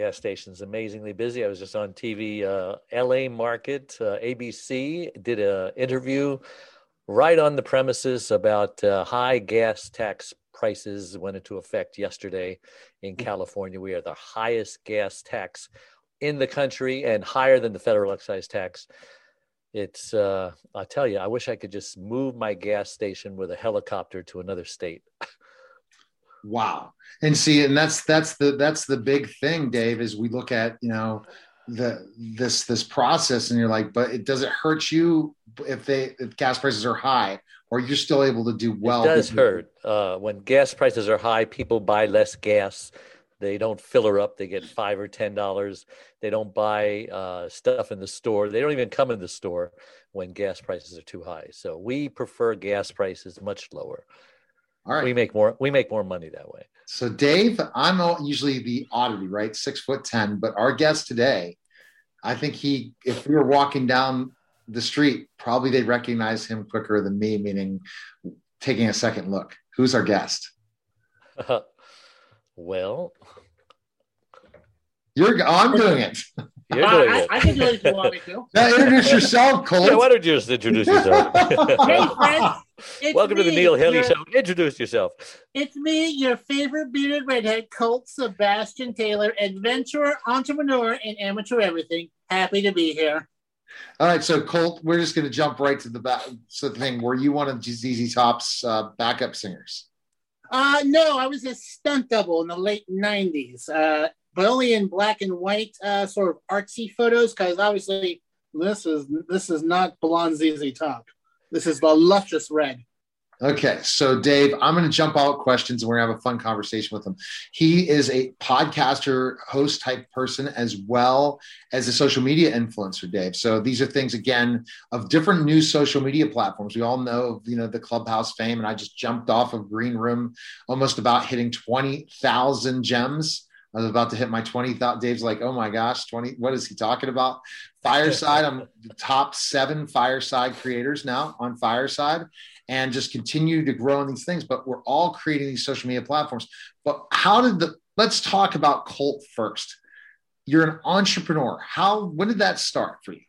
Gas station's amazingly busy. I was just on TV, uh, LA Market, uh, ABC did a interview right on the premises about uh, high gas tax prices went into effect yesterday in California. We are the highest gas tax in the country and higher than the federal excise tax. It's, uh, I tell you, I wish I could just move my gas station with a helicopter to another state. Wow. And see, and that's that's the that's the big thing, Dave, is we look at, you know, the this this process and you're like, but it does it hurt you if they if gas prices are high or you're still able to do well? it does hurt. Uh, when gas prices are high, people buy less gas. They don't fill her up. They get five or ten dollars. They don't buy uh, stuff in the store. They don't even come in the store when gas prices are too high. So we prefer gas prices much lower. All right. We make more. We make more money that way. So, Dave, I'm all- usually the oddity, right? Six foot 10. But our guest today, I think he, if we were walking down the street, probably they'd recognize him quicker than me, meaning taking a second look. Who's our guest? well, You're, oh, I'm doing it. you're Uh, doing I, it. I can do it if you want me to. Now, introduce yourself, Cole. yeah, why don't you just introduce yourself? Hey, friends. It's Welcome to the Neil Haley your- Show. Introduce yourself. It's me, your favorite bearded redhead, Colt Sebastian Taylor, adventurer, entrepreneur, and amateur everything. Happy to be here. All right, so Colt, we're just going to jump right to the back. So the thing, were you one of ZZ Top's uh, backup singers? Uh, no, I was a stunt double in the late 90s, uh, but only in black and white, uh, sort of artsy photos, because obviously this is this is not blonde ZZ Top. This is the luscious red. Okay, so Dave, I'm going to jump out questions and we're going to have a fun conversation with him. He is a podcaster, host type person, as well as a social media influencer, Dave. So these are things again of different new social media platforms. We all know, you know, the Clubhouse fame, and I just jumped off of Green Room, almost about hitting twenty thousand gems. I was about to hit my 20. Thought Dave's like, oh my gosh, 20. What is he talking about? Fireside. I'm the top seven Fireside creators now on Fireside and just continue to grow in these things. But we're all creating these social media platforms. But how did the, let's talk about Colt first. You're an entrepreneur. How, when did that start for you?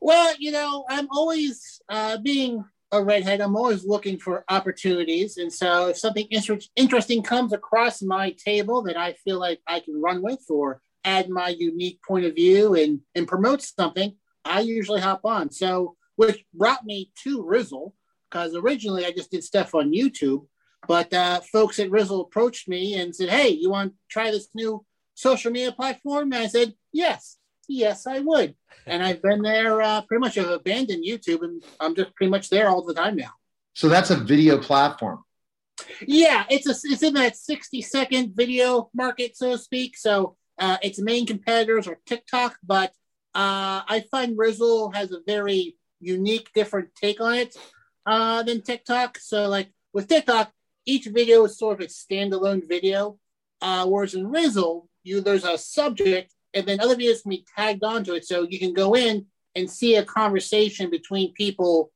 Well, you know, I'm always uh, being a redhead. I'm always looking for opportunities, and so if something inter- interesting comes across my table that I feel like I can run with or add my unique point of view and and promote something, I usually hop on. So, which brought me to Rizzle because originally I just did stuff on YouTube, but uh, folks at Rizzle approached me and said, "Hey, you want to try this new social media platform?" And I said, "Yes." Yes, I would. And I've been there uh, pretty much. I've abandoned YouTube and I'm just pretty much there all the time now. So that's a video platform. Yeah, it's a it's in that 60 second video market, so to speak. So uh, its main competitors are TikTok, but uh, I find Rizzle has a very unique, different take on it uh, than TikTok. So like with TikTok, each video is sort of a standalone video, uh, whereas in Rizzle, you there's a subject and then other videos can be tagged onto it. So you can go in and see a conversation between people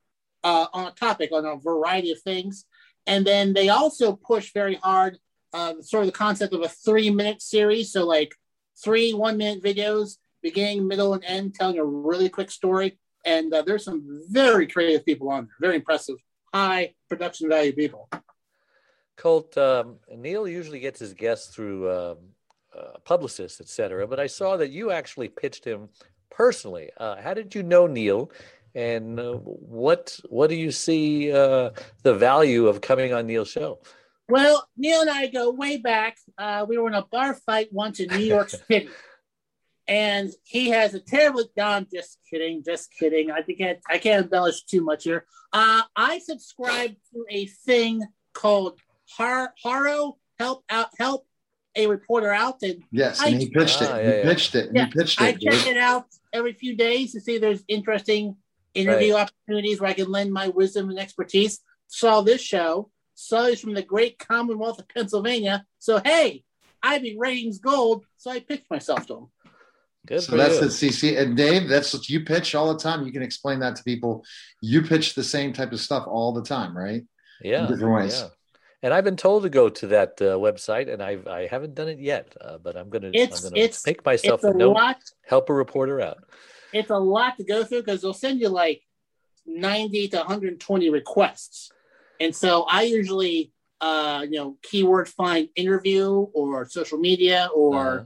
uh, on a topic, on a variety of things. And then they also push very hard uh, sort of the concept of a three minute series. So, like three one minute videos, beginning, middle, and end, telling a really quick story. And uh, there's some very creative people on there, very impressive, high production value people. Colt, um, Neil usually gets his guests through um, uh, publicists, etc. But I saw that you actually pitched him personally. Uh, how did you know Neil? And uh, what what do you see uh, the value of coming on Neil's show? Well, Neil and I go way back. Uh, we were in a bar fight once in New York City. and he has a terrible. No, I'm just kidding, just kidding. I can't I can't embellish too much here. Uh, I subscribe to a thing called Har- Haro Help Out Help a reporter out and yes, I, and he pitched it. Ah, he yeah, yeah. pitched it. yeah, he pitched I it. check dude. it out every few days to see if there's interesting interview opportunities where I can lend my wisdom and expertise. Saw this show, saw this from the great Commonwealth of Pennsylvania. So hey, I'd be ratings gold. So I pitched myself to him. Good So that's you. the CC. And Dave, that's what you pitch all the time. You can explain that to people. You pitch the same type of stuff all the time, right? yeah, different ways. Yeah. And I've been told to go to that uh, website, and I've I haven't done it yet. Uh, but I'm gonna It's- I'm gonna it's- make myself a a note. lot. Help a reporter out. It's a lot to go through because they'll send you like 90 to 120 requests. And so I usually, uh, you know, keyword find interview or social media or Uh-huh.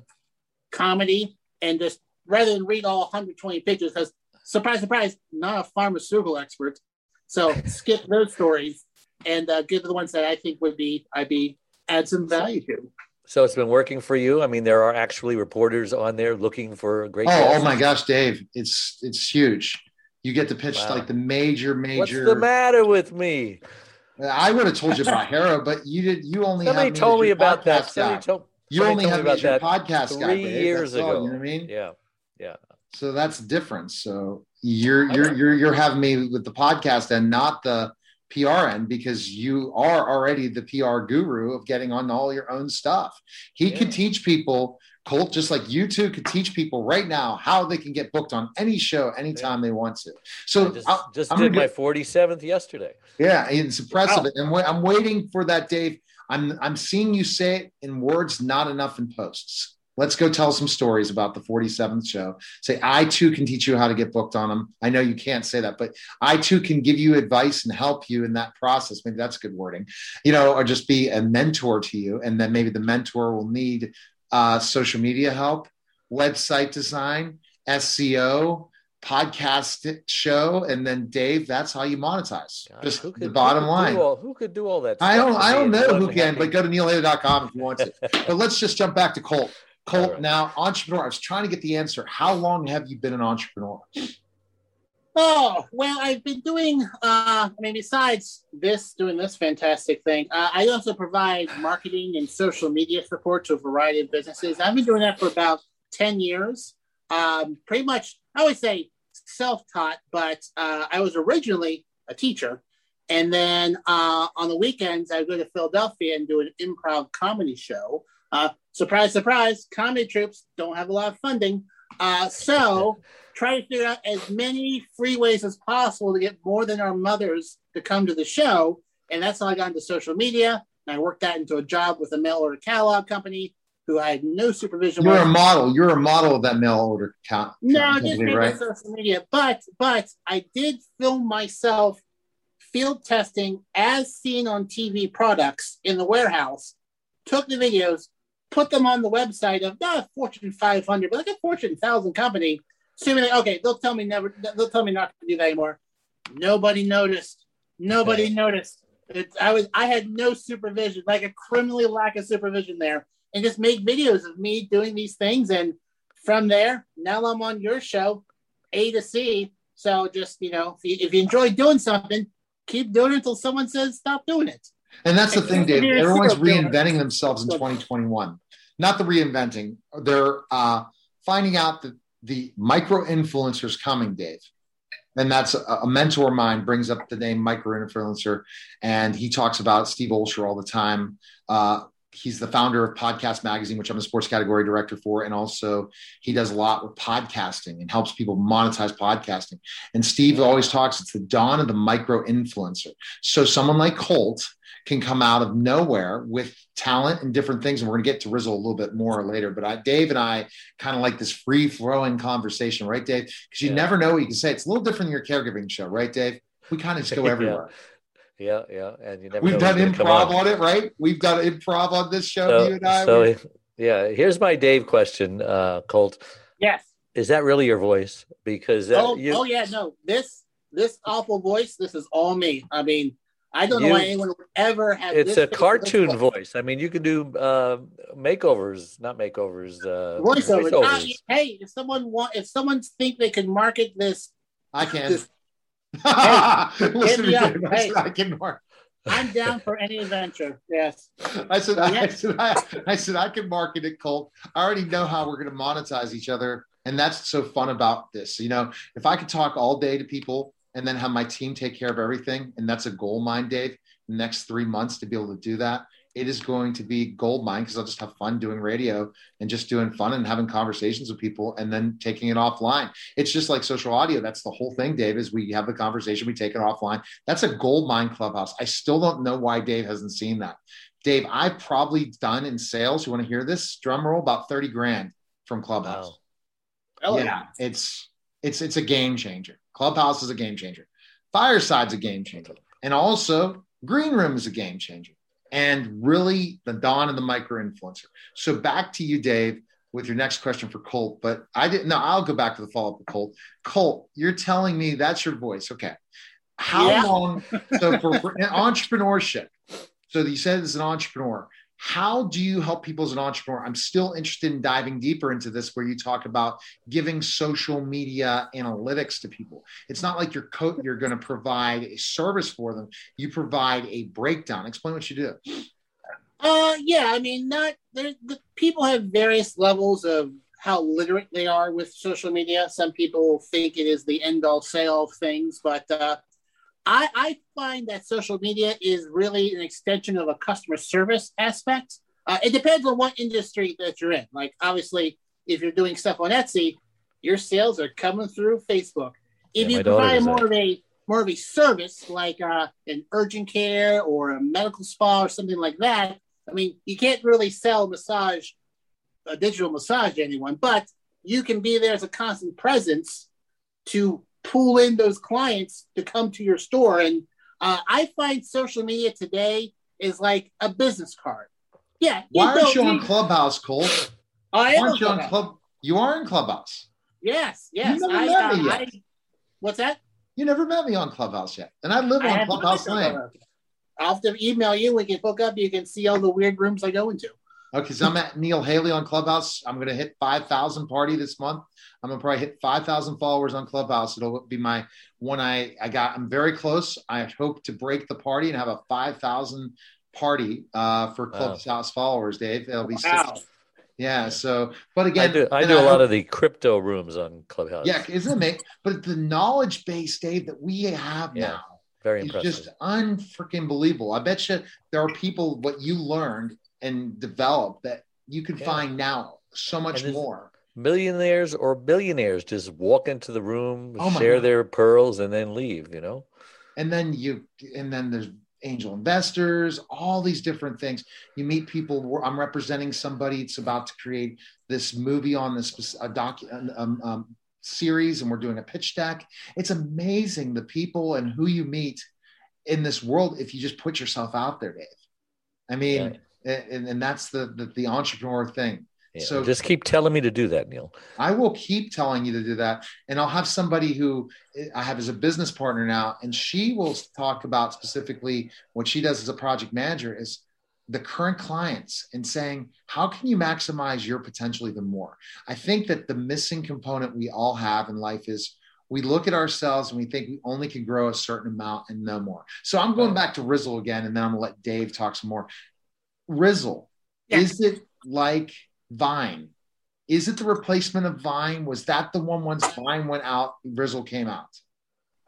comedy and just rather than read all 120 pictures because surprise, surprise, not a pharmaceutical expert. So skip those stories and uh, give the ones that I think would be, I'd be add some value to. So it's been working for you. I mean, there are actually reporters on there looking for great. Oh, oh my gosh, Dave, it's it's huge. You get to pitch Wow. like the major, major. What's the matter with me? I would have told you about Hera, but you did. You only Somebody have told as me about that. podcast Somebody guy. told. You somebody only told me have me about your that podcast three Dave. years That's all, ago. you know what I mean? Yeah, yeah. So that's different. So you're you're you're you're having me with the podcast and not the PR end because you are already the PR guru of getting on all your own stuff. He Yeah. could teach people, Colt, just like you two could teach people right now how they can get booked on any show anytime they want to. So I just, I- just did my go- 47th yesterday. yeah, it's impressive. Wow. And I'm waiting for that, Dave. I'm I'm seeing you say it in words, not enough in posts. Let's go tell some stories about the 47th show. Say, I too can teach you how to get booked on them. I know you can't say that, but I too can give you advice and help you in that process. Maybe that's good wording, you know, or just be a mentor to you. And then maybe the mentor will need uh, social media help, website design, SEO, podcast show, and then Dave, that's how you monetize. Gosh, Just could- the bottom do line. all- who could do all that? I don't I don't know who can, happy? but go to neilhaley.com if you want to. but let's just jump back to Colt. Colt, All right. now entrepreneur. I was trying to get the answer. How long have you been an entrepreneur? Oh, well, I've been doing, uh, I mean, besides this, doing this fantastic thing, uh, I also provide marketing and social media support to a variety of businesses. I've been doing that for about 10 years. Um, pretty much, I would say self taught, but uh, I was originally a teacher. And then uh, on the weekends, I go to Philadelphia and do an improv comedy show. Uh, surprise, surprise, comedy troops don't have a lot of funding. Uh, so try to figure out as many free ways as possible to get more than our mothers to come to the show. And that's how I got into social media. And I worked that into a job with a mail order catalog company who I had no supervision You're with. a model. You're a model of that mail order catalog. No, just maybe right? social media. But but I did film myself field testing as seen on TV products in the warehouse. Took the videos, put them on the website of not a Fortune 500, but like a Fortune 1000 company. Assuming okay, they'll tell me never, they'll tell me not to do that anymore. Nobody noticed. Nobody noticed. It's, I was, I had no supervision, like a criminally lack of supervision there, and just make videos of me doing these things. And from there, now I'm on your show, A to C. So just you know, if you, if you enjoy doing something, keep doing it until someone says stop doing it. And that's the thing, Dave. Everyone's reinventing themselves in 2021. Not the reinventing. They're uh, finding out that the micro influencers coming, Dave. And that's a, a mentor of mine brings up the name micro influencer, and he talks about Steve Olsher all the time. Uh, he's the founder of Podcast Magazine, which I'm the sports category director for, and also he does a lot with podcasting and helps people monetize podcasting. And Steve always talks; it's the dawn of the micro influencer. So someone like Colt can come out of nowhere with talent and different things. And we're going to get to Rizzle a little bit more later. But I, Dave and I kind of like this free flowing conversation, right, Dave? Because you Yeah. never know what you can say. It's a little different than your caregiving show, right, Dave? We kind of just go everywhere. Yeah, yeah, and you never We've know done who's gonna come improv on. on it, right? We've done improv on this show, So, you and I. so Yeah. Here's my Dave question, uh, Colt. Yes. Is that really your voice? Because that, oh, you, oh yeah, no. This this awful voice. This is all me. I mean, I don't know why anyone would ever have. it's this a cartoon this voice. I mean, you could do uh, makeovers, not makeovers. Uh, voiceover. Ah, voiceovers. hey, if someone want, if someone think they can market this, I can. this Listen to me, me up. I Hey. I can mark. I'm down for any adventure. Yes. I said, I, Yes. said, I, I said, I can market it, Colt. I already know how we're going to monetize each other, and that's so fun about this. You know, if I could talk all day to people and then have my team take care of everything, and that's a goal mine, Dave. The next three months to be able to do that, it is going to be gold mine because I'll just have fun doing radio and just doing fun and having conversations with people, and then taking it offline. It's just like social audio. That's the whole thing, Dave. Is we have the conversation, we take it offline. That's a gold mine clubhouse. I still don't know why Dave hasn't seen that. Dave, I've probably done in sales. You want to hear this? Drum roll, about 30 grand from Clubhouse. Oh, yeah, it's it's it's a game changer. Clubhouse is a game changer. Fireside's a game changer. And also Green Room is a game changer. And really the dawn of the micro influencer. So back to you, Dave, with your next question for Colt. But I didn't no, I'll go back to the follow-up with Colt. Colt, you're telling me that's your voice. Okay. How Yeah. long so for, for entrepreneurship? So you said as an entrepreneur, how do you help people as an entrepreneur? I'm still interested in diving deeper into this where you talk about giving social media analytics to people. It's not like you're co- you're going to provide a service for them. You provide a breakdown. Explain what you do. Uh, yeah. I mean, not. The, people have various levels of how literate they are with social media. Some people think it is the end all say all of things, but uh, I, I find that social media is really an extension of a customer service aspect. Uh, it depends on what industry that you're in. Like, obviously, if you're doing stuff on Etsy, your sales are coming through Facebook. If Yeah, you provide more of a more of a service like uh, an urgent care or a medical spa or something like that, I mean, you can't really sell massage, a digital massage to anyone, but you can be there as a constant presence to pull in those clients to come to your store. And uh, I find social media today is like a business card. Yeah. Why aren't you on Clubhouse, Colt? I am aren't you on Clubhouse. Club? You are in Clubhouse. Yes, yes. You never I, met uh, me yet. I- what's that? You never met me on Clubhouse yet, and I live on haven't Clubhouse Lane. I'll have to email you. We can hook up. You can see all the weird rooms I go into. Okay, so I'm at Neil Haley on Clubhouse. I'm going to hit 5,000 party this month. I'm going to probably hit 5,000 followers on Clubhouse. It'll be my one I, I got. I'm very close. I hope to break the party and have a 5,000 party uh, for Wow. Clubhouse followers, Dave. It'll be sick. Wow. Yeah. So, but again, I again, do, I do a lot hope- of the crypto rooms on Clubhouse. Yeah, isn't it? Make, but the knowledge base, Dave, that we have Yeah, now very is impressive. just unfreaking believable. I bet you there are people what you learned and develop that you can Yeah. find now so much more. Millionaires or billionaires just walk into the room, Oh share God. their pearls, and then leave. You know. and then you and then there's angel investors all these different things you meet people i'm representing somebody it's about to create this movie on this a doc um, um, series and we're doing a pitch deck it's amazing the people and who you meet in this world if you just put yourself out there dave i mean and, and that's the, the the entrepreneur thing Yeah. So- just keep telling me to do that, Neil. I will keep telling you to do that. And I'll have somebody who I have as a business partner now, and she will talk about specifically what she does as a project manager is the current clients and saying, how can you maximize your potential even more? I think that the missing component we all have in life is we look at ourselves and we think we only can grow a certain amount and no more. So I'm going back to Rizzle again, and then I'm gonna let Dave talk some more. Rizzle, Yes. is it like Vine? Is it the replacement of Vine? Was that the one once Vine went out, Rizzle came out?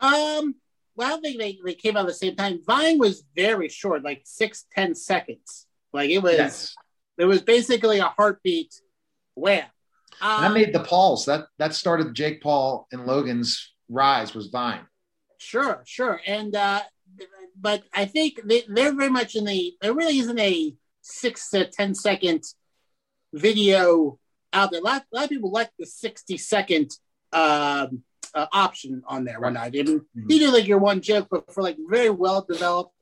Um, well, I think they, they came out at the same time. Vine was very short, like six, ten seconds. Like it was, Yes. it was basically a heartbeat. Wham. And that Um, made the Pauls. That that started Jake Paul and Logan's rise was Vine. Sure, sure. And uh but I think they, they're very much in the there really isn't a six to ten second video out there. A lot, a lot of people like the 60 second um uh, option on there right now. I mean, you do like your one joke, but for like very well developed,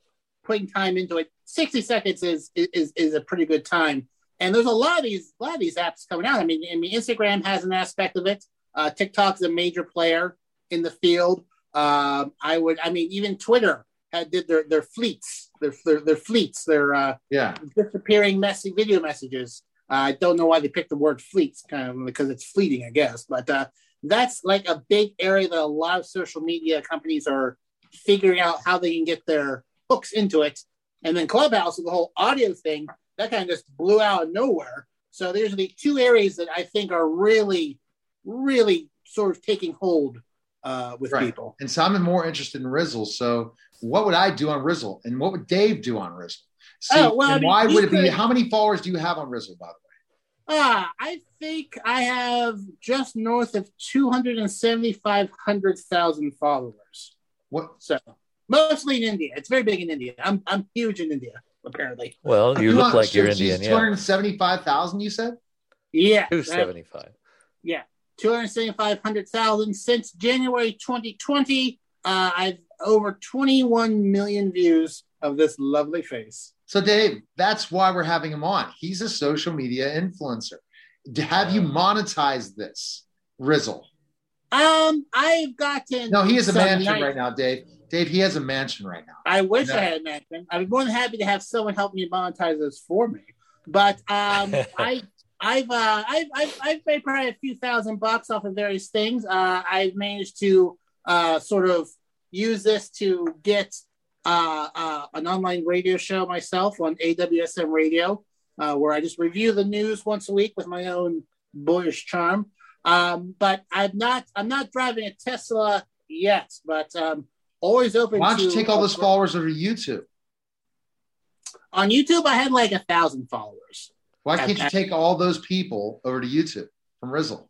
putting time into it, 60 seconds is is is a pretty good time. And there's a lot of these, a lot of these apps coming out. I mean, I mean, Instagram has an aspect of it. Uh, is a major player in the field. Um, I would, I mean, even Twitter had did their their fleets, their their, their fleets, their uh, yeah disappearing messy video messages. Uh, I don't know why they picked the word fleets, kind of because it's fleeting, I guess. But uh, that's like a big area that a lot of social media companies are figuring out how they can get their hooks into it. And then Clubhouse, the whole audio thing, that kind of just blew out of nowhere. So there's the two areas that I think are really, really sort of taking hold uh, with Right. people. And so I'm more interested in Rizzle. So what would I do on Rizzle? And what would Dave do on Rizzle? See, Oh, well, and mean, why you would it be? could- How many followers do you have on Rizzle, by the way? Ah, I think I have just north of 275,000 followers. What? So mostly in India. It's very big in India. I'm, I'm huge in India, apparently. Well, you look like you're Indian, Two yeah. hundred seventy-five thousand. You said. Yeah. 275. that- Yeah, 275,000 since January 2020. Uh, I've over 21 million views of this lovely face. So, Dave, that's why we're having him on. He's a social media influencer. Have you monetized this, Rizzle? Um, I've gotten. No, he has a mansion right now, Dave. Dave, he has a mansion right now. I wish Yeah. I had a mansion. I'd be more than happy to have someone help me monetize this for me. But um, I, I've, uh, I've, I've, I've made probably a few thousand bucks off of various things. Uh, I've managed to uh, sort of use this to get uh, uh, an online radio show myself on AWSM Radio, uh, where I just review the news once a week with my own boyish charm. Um, but I'm not, I'm not driving a Tesla yet, but um, always open. Why don't you take all those followers over YouTube? on YouTube, I had like a thousand followers. Why can't you take all those people over to YouTube from Rizzle?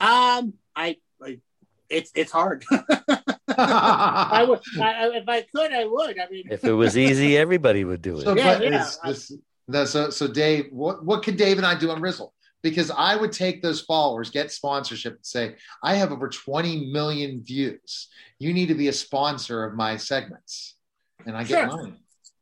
Um, I, I it's it's hard. I would, I, I- if I could, I would. I mean, If it was easy, everybody would do it. So, Yeah, but yeah. is this, the- so, so Dave, what, what could Dave and I do on Rizzle? Because I would take those followers, get sponsorship, and say, I have over 20 million views. You need to be a sponsor of my segments. And I get Sure. money.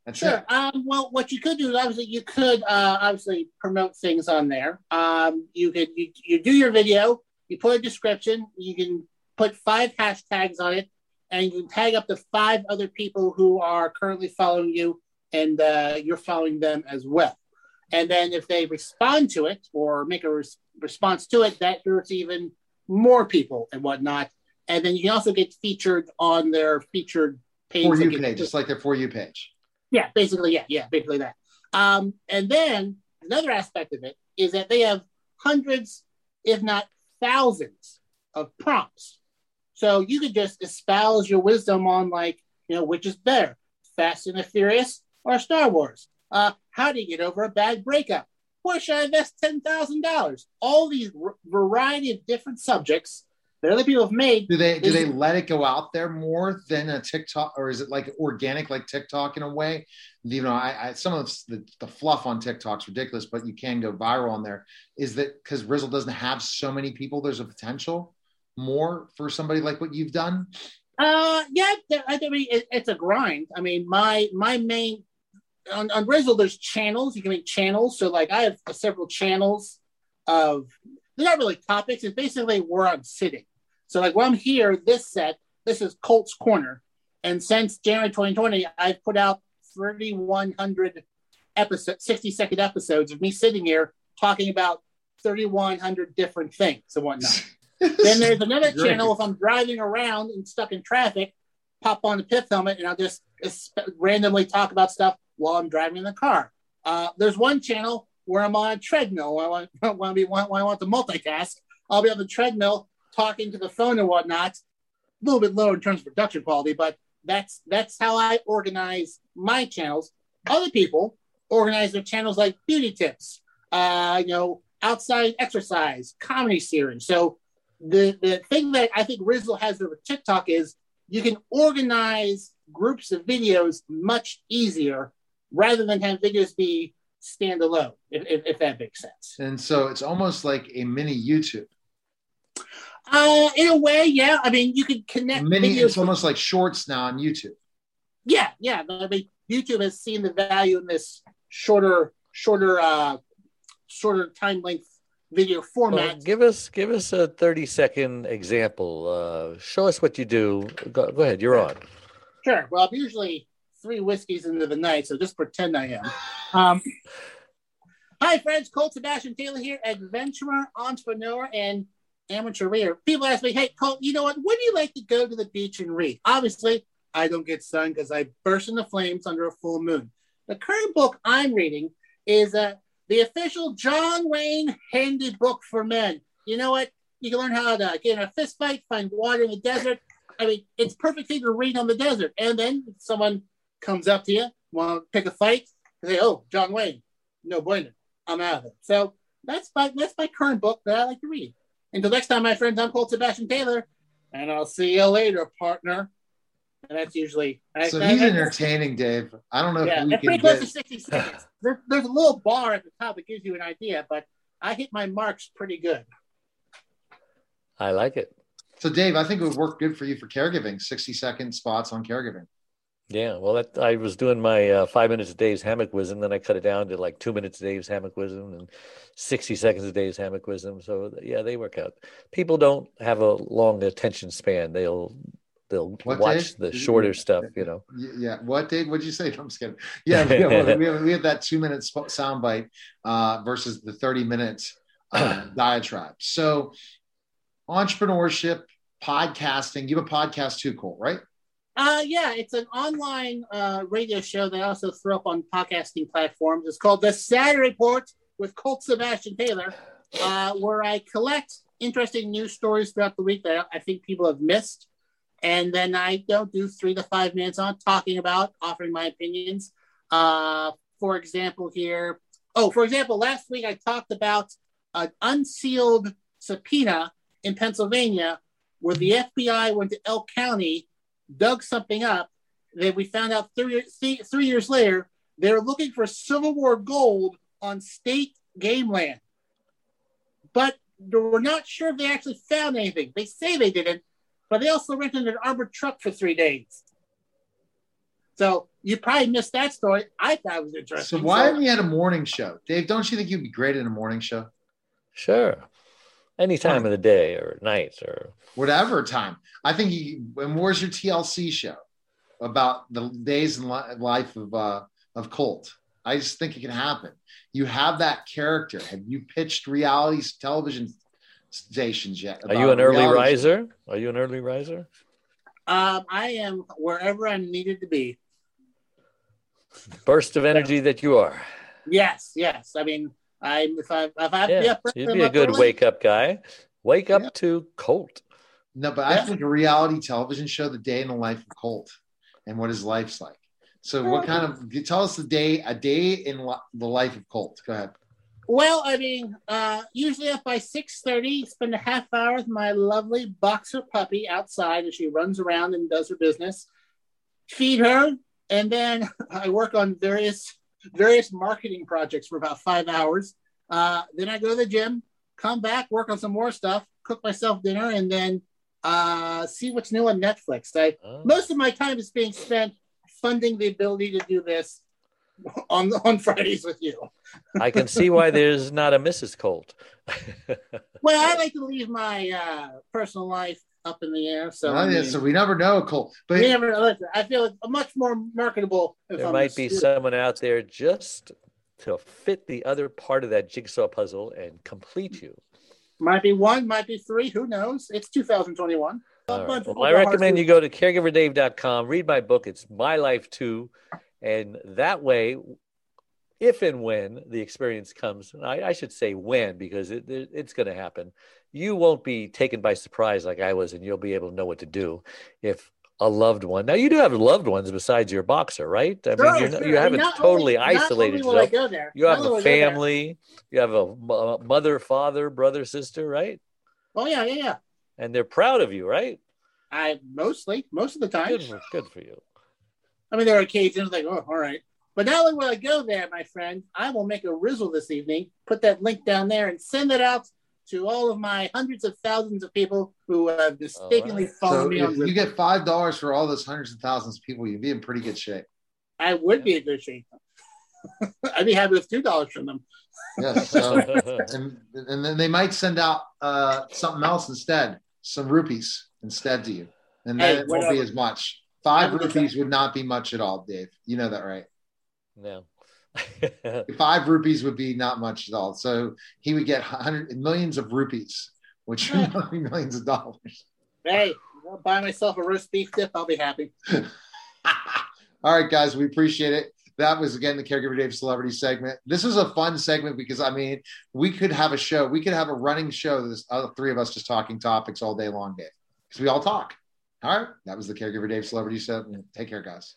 That's sure. it. Um, well, what you could do is obviously you could uh, obviously promote things on there. Um, you could you, you do your video, you put a description, you can put five hashtags on it, and you can tag up to five other people who are currently following you, and uh, you're following them as well. And then if they respond to it or make a res- response to it, that hurts even more people and whatnot. And then you can also get featured on their featured page. For you page, just like their For You page. yeah, basically, yeah, yeah, basically that. Um, and then another aspect of it is that they have hundreds, if not thousands, of prompts. So you could just espouse your wisdom on, like, you know, which is better, Fast and the Furious or Star Wars? Uh, how do you get over a bad breakup? Where should I invest ten thousand dollars? All these r- variety of different subjects that other people have made. Do they do they let it go out there more than a TikTok, or is it like organic, like TikTok in a way? You know, I, I some of the, the fluff on TikTok's ridiculous, but you can go viral on there. Is that because Rizzle doesn't have so many people? There's a potential more for somebody like what you've done. Uh, yeah, I mean, it, it's a grind. I mean, my my main on, on Rizzle, there's channels. You can make channels. So, like, I have several channels of they're not really topics. It's basically where I'm sitting. So, like, when I'm here, this set, this is Colt's Corner, and since January 2020, I've put out 3,100 episodes, 60 second episodes of me sitting here talking about 3,100 different things and whatnot. then there's another Great. channel if I'm driving around and stuck in traffic, pop on the pith helmet and I'll just randomly talk about stuff while I'm driving in the car. Uh, there's one channel where I'm on a treadmill. When I want, I, be, when I want to multitask, I'll be on the treadmill talking to the phone and whatnot. A little bit lower in terms of production quality, but that's that's how I organize my channels. Other people organize their channels like beauty tips, uh, you know, outside exercise, comedy series. So the the thing that I think Rizzle has over TikTok is you can organize groups of videos much easier rather than have videos be standalone, if, if, if that makes sense. And so it's almost like a mini YouTube. Uh, in a way, yeah. I mean, you could connect Mini, videos. it's almost like shorts now on YouTube. Yeah, yeah. I mean, YouTube has seen the value in this shorter, shorter uh, shorter time length video Well, format. give us give us a 30 second example. Uh, show us what you do. Go, go ahead, you're on. Sure. Well, I'm usually three whiskeys into the night, so just pretend I am. Um, hi, friends. Colt Sebastian Taylor here, adventurer, entrepreneur, and amateur reader. People ask me, hey, Colt, you know what? Do you like to go to the beach and read? Obviously, I don't get sun because I burst into flames under a full moon. The current book I'm reading is uh, the official John Wayne Handy Book for Men. You know what? You can learn how to get in a fist fight, find water in the desert. I mean, it's perfect thing to read on the desert. And then someone comes up to you, want to pick a fight, say, "Oh, John Wayne, no bueno, I'm out of it." So that's my that's my current book that I like to read. Until next time, my friends, I'm Colt Sebastian Taylor, and I'll see you later, partner. And that's usually I- So I- he's I- entertaining, Dave. I don't know Yeah, if we it's pretty can close get. to 60 seconds. There, there's a little bar at the top that gives you an idea, but I hit my marks pretty good. I like it. So, Dave, I think it would work good for you for caregiving. Sixty second spots on caregiving. Yeah, well, that, I was doing my uh, five minutes a day's hammock wisdom, then I cut it down to like two minutes a day's hammock wisdom and 60 seconds a day's hammock wisdom. So, yeah, they work out. People don't have a long attention span. They'll they'll What, watch Dave? the shorter stuff, you know. Yeah. What, Dave? What'd you say? I'm just kidding. Yeah, we have, we have, we have that two minute sp- soundbite uh, versus the 30 minutes uh, diatribe. So, entrepreneurship, podcasting. You have a podcast too, Cole, right? Uh, yeah, it's an online uh, radio show that I also throw up on podcasting platforms. It's called The Saturday Report with Colt Sebastian Taylor, uh, where I collect interesting news stories throughout the week that I think people have missed. And then I don't do three to five minutes on talking about, offering my opinions. Uh, for example, here, oh, for example, last week I talked about an unsealed subpoena in Pennsylvania where the FBI went to Elk County dug something up. that we found out three, years later they were looking for Civil War gold on state game land, but we're not sure if they actually found anything. They say they didn't, but they also rented an armored truck for three days. So you probably missed that story. I thought it was interesting. So, interesting. why haven't you had a morning show, Dave? Don't you think you'd be great in a morning show? Sure. Any time of the day or night or Whatever time. I think you. And where's your TLC show about the days and li- life of uh, of Colt? I just think it can happen. You have that character. Have you pitched reality television stations yet? Are you an early reality- riser? Are you an early riser? Um, I am wherever I'm needed to be. Burst of energy that you are. Yes, yes. I mean, I if I if I have to be Yeah, up, you'd be a good early. wake up guy. Wake up to Colt. No, but I think a reality television show, the day in the life of Colt, and what his life's like. So, what kind of tell us the day, a day in li- the life of Colt? Go ahead. Well, I mean, uh, usually up by six thirty, spend a half hour with my lovely boxer puppy outside as she runs around and does her business. Feed her, and then I work on various various marketing projects for about five hours. Uh, then I go to the gym, come back, work on some more stuff, cook myself dinner, and then uh, see what's new on Netflix. I, Most of my time is being spent funding the ability to do this on on Fridays with you. I can see why there's not a Mrs. Colt. Well, I like to leave my uh, personal life up in the air. So, I mean, so we never know, Colt. But we never, listen, I feel it's much more marketable. If there I'm might be student. someone out there just to fit the other part of that jigsaw puzzle and complete you. Might be one, might be three. Who knows? It's 2021. All A bunch right. Well, I recommend you go to caregiverdave.com, read my book. It's my life too. And that way, if and when the experience comes, I, I should say when because it, it- it's going to happen, you won't be taken by surprise like I was, and you'll be able to know what to do if a loved one. Now, you do have loved ones besides your boxer, right? I Sure, mean, you're sure. you haven't totally only- isolated yourself. You have not a only will I go there. family, you have a mo- mother, father, brother, sister, right? Oh yeah, yeah, yeah. And they're proud of you, right? I mostly, most of the time. Good good for you. I mean, there are occasions like, oh, all right. But not only will I go there, my friend, I will make a rizzle this evening, put that link down there, and send it out to all of my hundreds of thousands of people who have mistakenly followed so me if on you get five dollars for all those hundreds of thousands of people, you'd be in pretty good shape. I would be in good shape. I'd be happy with two dollars from them. Yes. So, and, and then they might send out uh, something else instead, some rupees instead to you, and then Hey, it won't be as much. Five rupees would not be much at all, Dave. You know that, right? No. Five rupees would be not much at all. So he would get hundred millions of rupees, which would not be millions of dollars. Hey, I'll buy myself a roast beef dip. I'll be happy. All right, guys, we appreciate it. That was again the Caregiver Dave Celebrity segment. This is a fun segment because I mean, we could have a show, we could have a running show. This other three of us just talking topics all day long, Dave, because we all talk. All right, that was the Caregiver Dave Celebrity segment. Take care, guys.